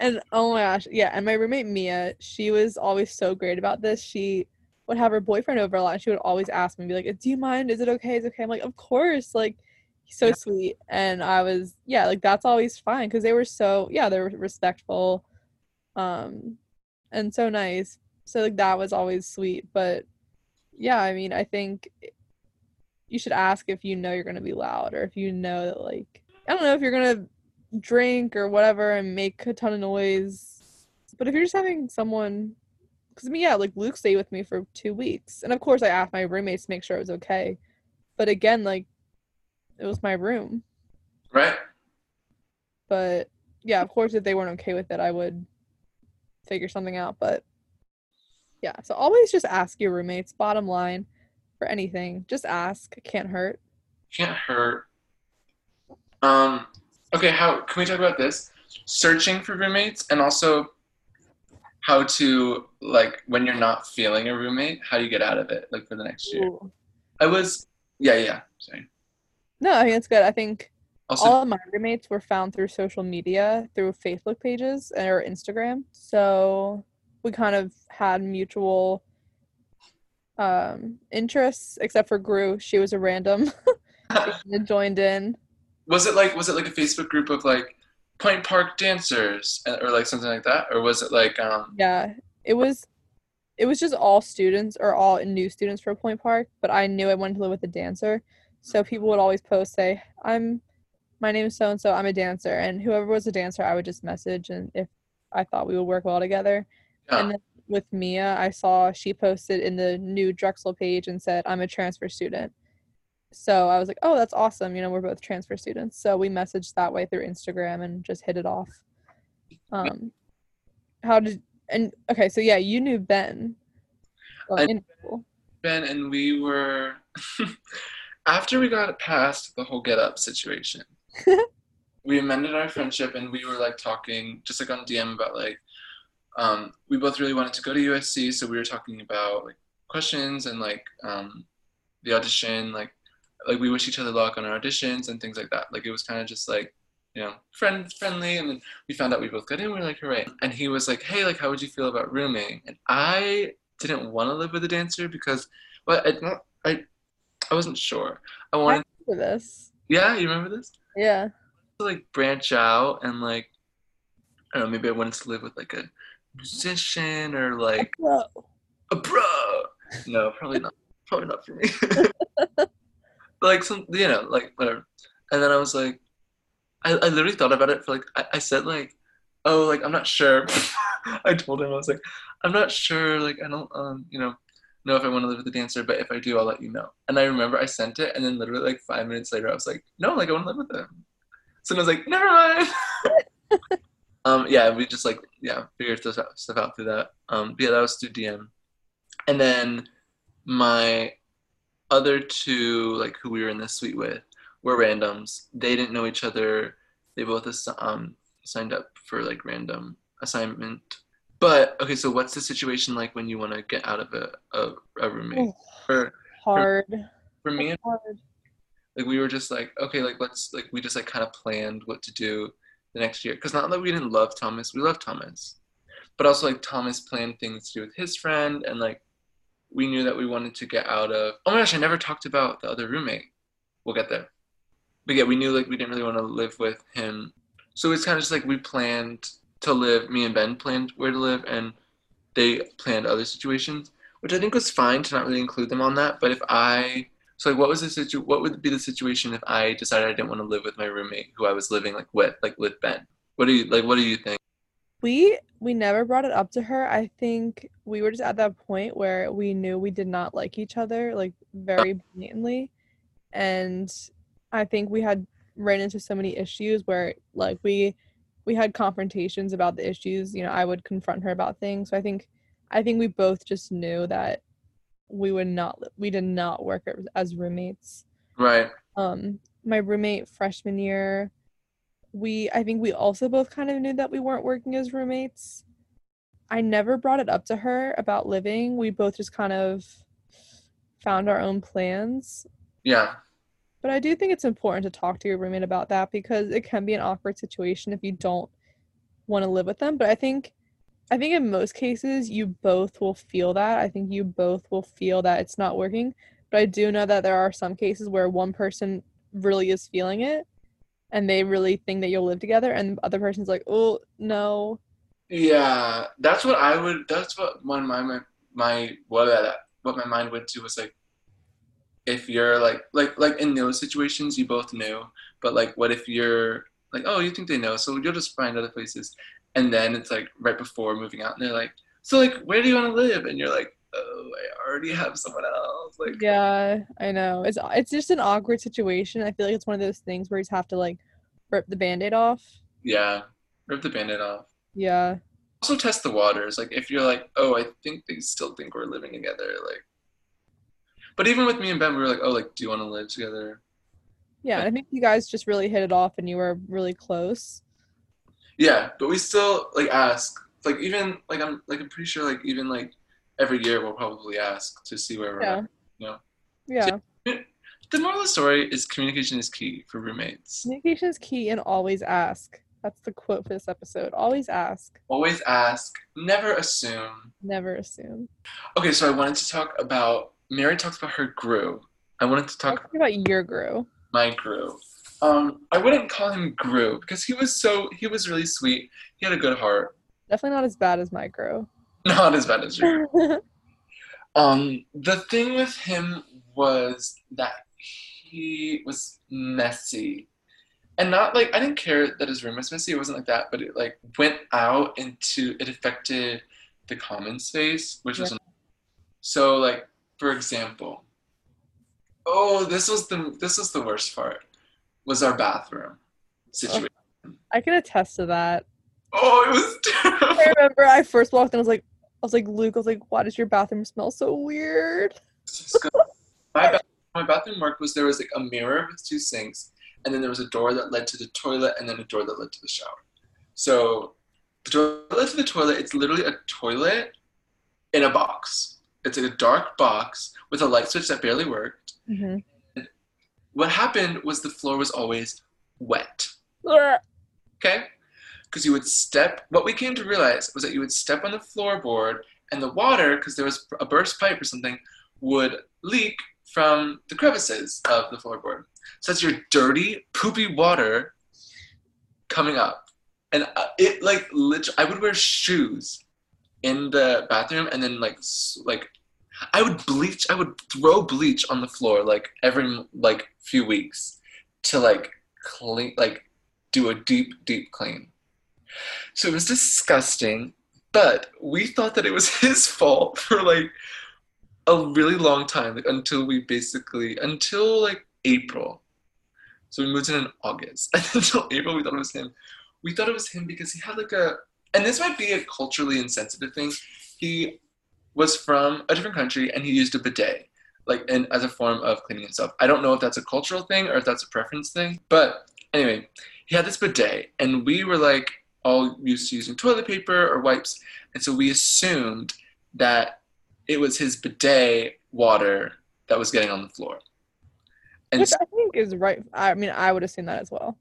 And oh my gosh, yeah. And my roommate Mia, she was always so great about this. She would have her boyfriend over a lot. And she would always ask me, be like, "Do you mind? Is it okay? Is it okay?" I'm like, "Of course." Like, he's so Yeah. sweet. And I was, yeah, like that's always fine because they were so, yeah, they were respectful, um, and so nice. So like that was always sweet. But yeah, I mean, I think you should ask if you know you're gonna be loud or if you know that like I don't know if you're gonna drink or whatever and make a ton of noise. But if you're just having someone, because I mean, yeah, like Luke stayed with me for two weeks, and of course I asked my roommates to make sure it was okay. But again, like it was my room. Right? But yeah, of course, if they weren't okay with it, I would figure something out. But yeah, so always just ask your roommates. Bottom line, for anything, just ask. It can't hurt. Can't hurt. Um. Okay. How can we talk about this? Searching for roommates, and also how to like when you're not feeling a roommate, how do you get out of it, like for the next year. Ooh. I was. Yeah. Yeah. Sorry. No, I think it's good. I think Also, all of my roommates were found through social media through facebook pages or instagram so we kind of had mutual um interests except for gru she was a random joined in was it like was it like a Facebook group of like Point Park dancers uh, or like something like that, or was it like um? yeah it was it was just all students or all new students for point park but i knew i wanted to live with a dancer so people would always post say i'm my name is so and so i'm a dancer and whoever was a dancer i would just message and if i thought we would work well together Yeah. And then with Mia, I saw she posted in the new Drexel page and said, I'm a transfer student. So I was like, oh, that's awesome. You know, we're both transfer students. So we messaged that way through Instagram and just hit it off. Um, how did, and okay, so yeah, you knew Ben. Well, in school. Ben and we were after we got past the whole get up situation. we amended our friendship and we were like talking just like on DM about like um, we both really wanted to go to USC, so we were talking about like questions and like um, the audition, like like we wish each other luck on our auditions and things like that. Like it was kind of just like you know friend friendly, and then we found out we both got in. We were like hooray! And he was like, hey, like how would you feel about rooming? And I didn't want to live with a dancer because well, I not I I wasn't sure. I I wanted remember this. yeah, you remember this? Yeah. to like branch out and like I don't know, maybe I wanted to live with like a musician or like Whoa. a bro. No, probably not. Probably not for me. Like some, you know, like whatever. And then I was like, I, I literally thought about it for like, I, I said like, oh, like I'm not sure. I told him I was like, I'm not sure. Like I don't, um, you know, know if I want to live with a dancer, but if I do, I'll let you know. And I remember I sent it, and then literally like five minutes later, I was like, no, like I want to live with him. So I was like, never mind. um, yeah, we just like yeah figured stuff out, stuff out through that. Um, yeah, that was through DM, and then my other two like who we were in this suite with were randoms. They didn't know each other. They both ass- um signed up for like random assignment. But okay, so what's the situation like when you want to get out of a a, a roommate? For Hard. for me, Hard. like we were just like okay, like let's like we just like kind of planned what to do, the next year. Because not that we didn't love Thomas, we love Thomas, but also like Thomas planned things to do with his friend, and like we knew that we wanted to get out of. Oh my gosh, I never talked about the other roommate. We'll get there. But yeah, we knew like we didn't really want to live with him. So it's kind of just like we planned to live. Me and Ben planned where to live, and they planned other situations, which I think was fine to not really include them on that. But if I so like, what was the situ? What would be the situation if I decided I didn't want to live with my roommate who I was living like with, like with Ben? What do you like? What do you think? We we never brought it up to her. I think we were just at that point where we knew we did not like each other like very blatantly, and I think we had ran into so many issues where like we we had confrontations about the issues. You know, I would confront her about things. So I think I think we both just knew that we would not we did not work as roommates. Right. Um my roommate freshman year we I think we also both kind of knew that we weren't working as roommates. I never brought it up to her about living. We both just kind of found our own plans. Yeah. But I do think it's important to talk to your roommate about that because it can be an awkward situation if you don't want to live with them. But I think I think in most cases you both will feel that. I think you both will feel that it's not working. But I do know that there are some cases where one person really is feeling it and they really think that you'll live together and the other person's like oh no. Yeah that's what i would that's what my my my what what my mind went to was like if you're like like like in those situations you both knew but like what if you're like oh you think they know so you'll just find other places. And then it's like right before moving out and they're like so like where do you want to live? And you're like oh i already have someone else like yeah i know. It's uh, it's just an awkward situation. I feel like it's one of those things where you just have to like rip the band-aid off. Yeah rip the band-aid off. Yeah. Also test the waters like if you're like oh i think they still think we're living together like but even with me and ben we were like oh like do you want to live together? Yeah i think you guys just really hit it off and you were really close. Yeah but we still like ask like even like i'm like i'm pretty sure like even like every year we'll probably ask to see where we're yeah. at. You know? Yeah. So, the moral of the story is communication is key for roommates. Communication is key and always ask. That's the quote for this episode. Always ask. Always ask. Never assume. Never assume. Okay, so I wanted to talk about Mary talks about her Gru. I wanted to talk about your Gru. My Gru. Um, I wouldn't call him Gru because he was so he was really sweet. He had a good heart. Definitely not as bad as my Gru. Not as bad as you. um, the thing with him was that he was messy. And not like I didn't care that his room was messy, it wasn't like that, but it like went out into it affected the common space, which yeah. was so like for example, oh this was the this was the worst part was our bathroom situation. I can attest to that. Oh, it was terrible. I remember I first walked in, I was like, was like, Luke, I was like, why does your bathroom smell so weird? my, ba- my bathroom work was there was like a mirror with two sinks, and then there was a door that led to the toilet, and then a door that led to the shower. So the door that led to the toilet, it's literally a toilet in a box. It's like a dark box with a light switch that barely worked. Mm-hmm. What happened was the floor was always wet. Okay? Because you would step. What we came to realize was that you would step on the floorboard, and the water, because there was a burst pipe or something, would leak from the crevices of the floorboard. So that's your dirty, poopy water coming up, and uh, it like literally, I would wear shoes in the bathroom, and then like like I would bleach. I would throw bleach on the floor like every like few weeks to like clean, like do a deep, deep clean. So it was disgusting, but we thought that it was his fault for like a really long time, like until we basically until like April. So we moved in in August. And until April we thought it was him. We thought it was him because he had like a and this might be a culturally insensitive thing. He was from a different country and he used a bidet like in, as a form of cleaning himself. I don't know if that's a cultural thing or if that's a preference thing, but anyway, he had this bidet and we were like all used to using toilet paper or wipes. And so we assumed that it was his bidet water that was getting on the floor. And Which I think is right. I mean, I would assume that as well.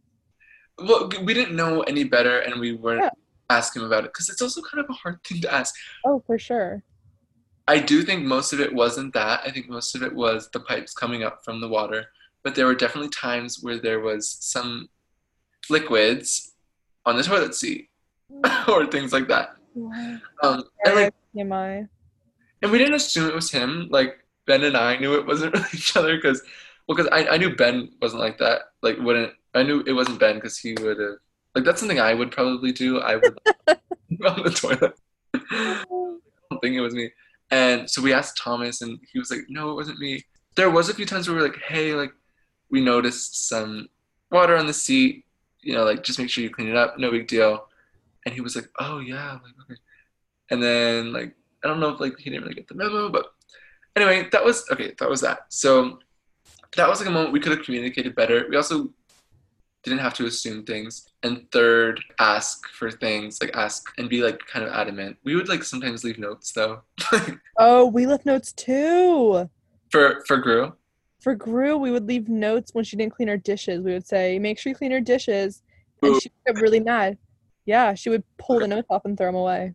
well, we didn't know any better, and we weren't Yeah. asking him about it because it's also kind of a hard thing to ask. Oh, for sure. I do think most of it wasn't that. I think most of it was the pipes coming up from the water. But there were definitely times where there was some liquids on the toilet seat or things like that. Um, and like, Am I? and we didn't assume it was him. Like Ben and I knew it wasn't really each other because, well, because I, I knew Ben wasn't like that. Like wouldn't I knew it wasn't Ben because he would have like that's something I would probably do. I would on the toilet. I don't think it was me. And so we asked Thomas, and he was like, "No, it wasn't me." There was a few times where we were like, "Hey, like, we noticed some water on the seat. You know, like, just make sure you clean it up. No big deal." And he was like, "Oh yeah, like okay." And then like I don't know if like he didn't really get the memo, but anyway, that was okay. That was that. So that was like a moment we could have communicated better. We also didn't have to assume things. And third, ask for things, like ask and be like kind of adamant. We would like sometimes leave notes though. Oh, we left notes too. for for Gru. For Gru, we would leave notes when she didn't clean her dishes. We would say, "Make sure you clean her dishes," and Ooh. she would get really mad. Yeah, she would pull the notes off and throw them away.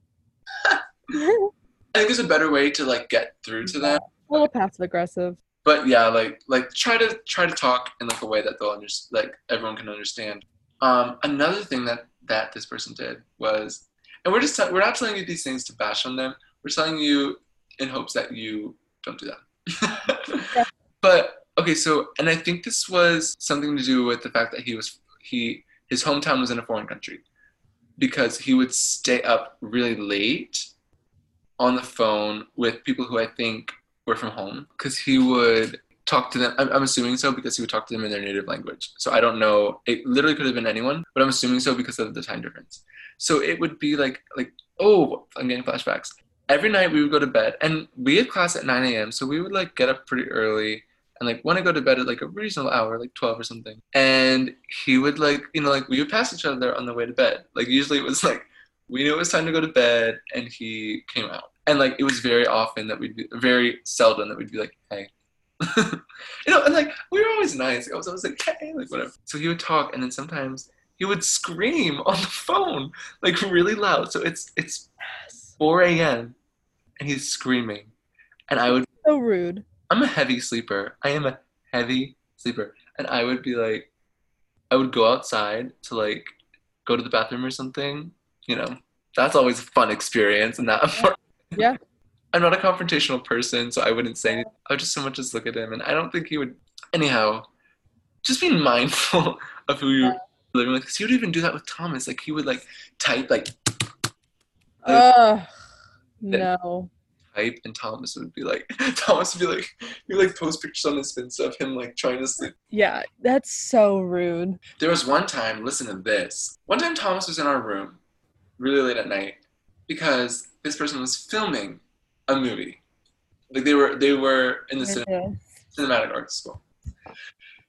I think there's a better way to like get through to them. A little passive aggressive. But yeah, like like try to try to talk in like a way that they'll understand, like everyone can understand. Um, another thing that that this person did was, and we're just t- we're not telling you these things to bash on them. We're telling you in hopes that you don't do that. Yeah. But okay, so and I think this was something to do with the fact that he was he his hometown was in a foreign country because he would stay up really late on the phone with people who I think were from home because he would talk to them. I'm, I'm assuming so because he would talk to them in their native language. So I don't know. It literally could have been anyone, but I'm assuming so because of the time difference. So it would be like like oh, I'm getting flashbacks. Every night we would go to bed, and we had class at 9 a.m. So we would like get up pretty early and like want to go to bed at like a reasonable hour, like 12 or something. And he would like you know like we would pass each other on the way to bed. Like usually it was like we knew it was time to go to bed, and he came out. And like it was very often that we'd be very seldom that we'd be like, hey. you know, and like we were always nice. I was always like, hey, like whatever. So he would talk and then sometimes he would scream on the phone, like really loud. So it's it's 4 a.m. and he's screaming. And I would So rude. I'm a heavy sleeper. I am a heavy sleeper. And I would be like I would go outside to like go to the bathroom or something, you know. That's always a fun experience and that Yeah. I'm not a confrontational person, so I wouldn't say anything. I would just so much just look at him, and I don't think he would. Anyhow, just be mindful of who you're Yeah. living with. Because he would even do that with Thomas. Like he would like type like Ugh. No. Type, and Thomas would be like Thomas would be like he would like post pictures on his Insta of him like trying to sleep. Yeah, that's so rude. There was one time. Listen to this. One time Thomas was in our room, really late at night, because this person was filming a movie. Like they were they were in the cinema. Cinematic arts school.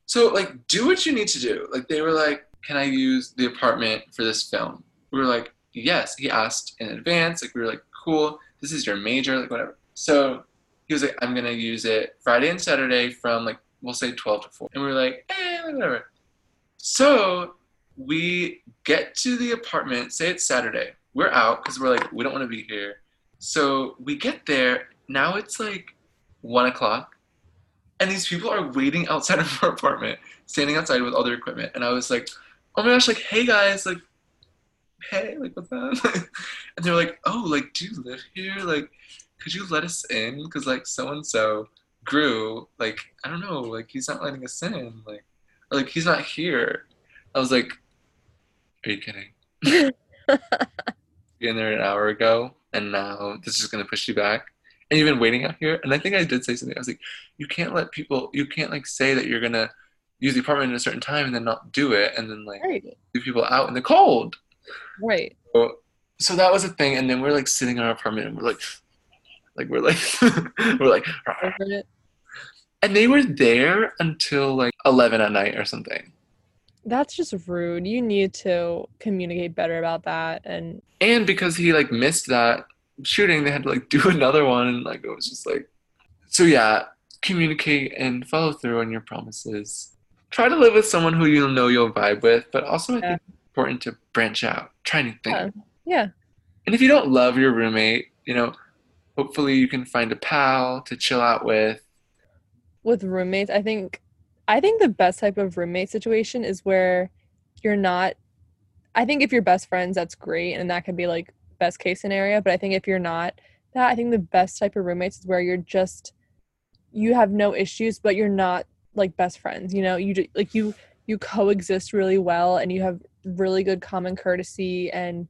So like do what you need to do. Like they were like, Can I use the apartment for this film? We were like, Yes. He asked in advance. Like we were like, Cool, this is your major, like whatever. So he was like, I'm gonna use it Friday and Saturday from like we'll say twelve to four. And we were like, eh, whatever. So we get to the apartment, say it's Saturday. We're out because we're like, we don't want to be here. So we get there. Now it's like one o'clock and these people are waiting outside of our apartment, standing outside with all their equipment. And I was like, oh my gosh, like, hey guys, like, hey, like, what's up? and they're like, oh, like, do you live here? Like, could you let us in? Because, like, so and so grew, like, I don't know, like, he's not letting us in. Like, or, like, he's not here. I was like, are you kidding? You're there an hour ago, and now this is going to push you back and you've been waiting out here. And I think I did say something. I was like, you can't let people, you can't like say that you're gonna use the apartment at a certain time and then not do it, and then like Right. leave people out in the cold. Right. So, so that was a thing. And then we're like sitting in our apartment and we're like, like we're like, we're like, and they were there until like 11 at night or something. That's just rude. You need to communicate better about that. And And because he like missed that shooting, they had to like do another one, and like it was just like, so yeah, communicate and follow through on your promises. try to live with someone who you know you'll vibe with, but also I think important to branch out, try new things. Yeah. Yeah. And if you don't love your roommate, you know, hopefully you can find a pal to chill out with. with roommates i think i think the best type of roommate situation is where you're not i think if you're best friends that's great and that could be like best case scenario but i think if you're not that i think the best type of roommates is where you're just you have no issues but you're not like best friends you know you ju- like you you coexist really well and you have really good common courtesy and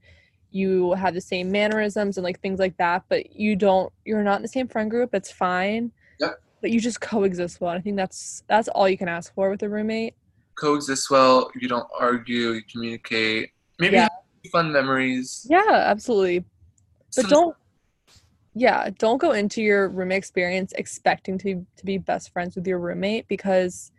you have the same mannerisms and like things like that but you don't you're not in the same friend group it's fine Yep. but you just coexist well. I think that's that's all you can ask for with a roommate. Coexist well, you don't argue, you communicate. Maybe Yeah. fun memories. Yeah, absolutely. But Some- don't yeah, don't go into your roommate experience expecting to to be best friends with your roommate because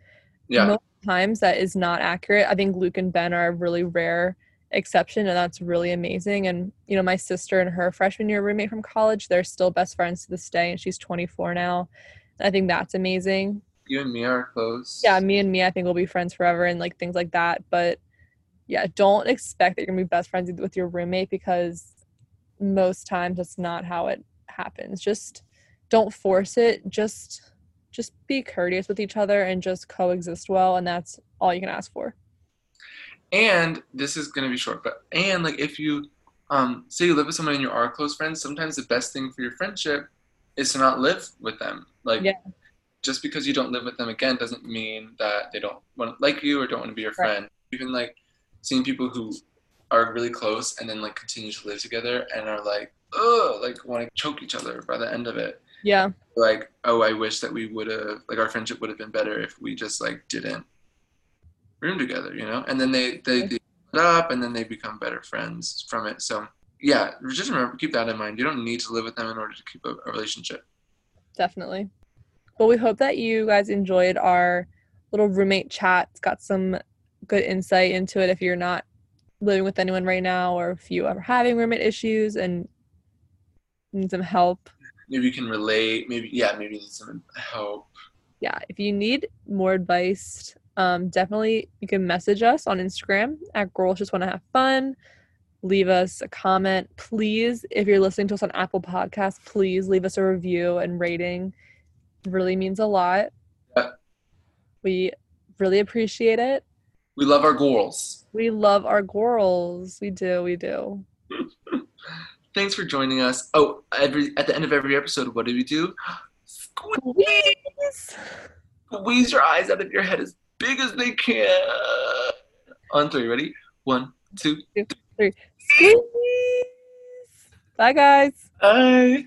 yeah. most times that is not accurate. I think Luke and Ben are a really rare exception and that's really amazing. And you know, my sister and her freshman year roommate from college, they're still best friends to this day and she's 24 now. I think that's amazing. You and me are close. yeah, me and me, I think we'll be friends forever and like things like that. But yeah, don't expect that you're gonna be best friends with- with your roommate because most times that's not how it happens. Just don't force it. Just just be courteous with each other and just coexist well, and that's all you can ask for. And this is gonna be short, but and like if you um say you live with someone and you are close friends, sometimes the best thing for your friendship is to not live with them. Like Yeah. just because you don't live with them again doesn't mean that they don't want to like you or don't want to be your Right. friend. Even like seeing people who are really close and then like continue to live together and are like, oh, like want to choke each other by the end of it. Yeah, Like, oh, I wish that we would have like our friendship would have been better if we just like didn't room together, you know? And then they they, they up and then they become better friends from it. So yeah, just remember keep that in mind. You don't need to live with them in order to keep a, a relationship. definitely. Well, we hope that you guys enjoyed our little roommate chat. It's got some good insight into it if you're not living with anyone right now or if you are having roommate issues and need some help. Maybe you can relate. Maybe yeah, maybe you need some help. Yeah, if you need more advice, um, definitely you can message us on Instagram at Girls Just Want to Have Fun. Leave us a comment, please. If you're listening to us on Apple Podcasts, please leave us a review and rating. It really means a lot. Yeah. We really appreciate it. We love our girls. We love our girls. We do. We do. Thanks for joining us. Oh, every at the end of every episode, what do we do? Squeeze, squeeze your eyes out of your head as big as they can. On three, ready? One, two, Squeeze. Bye, guys. bye.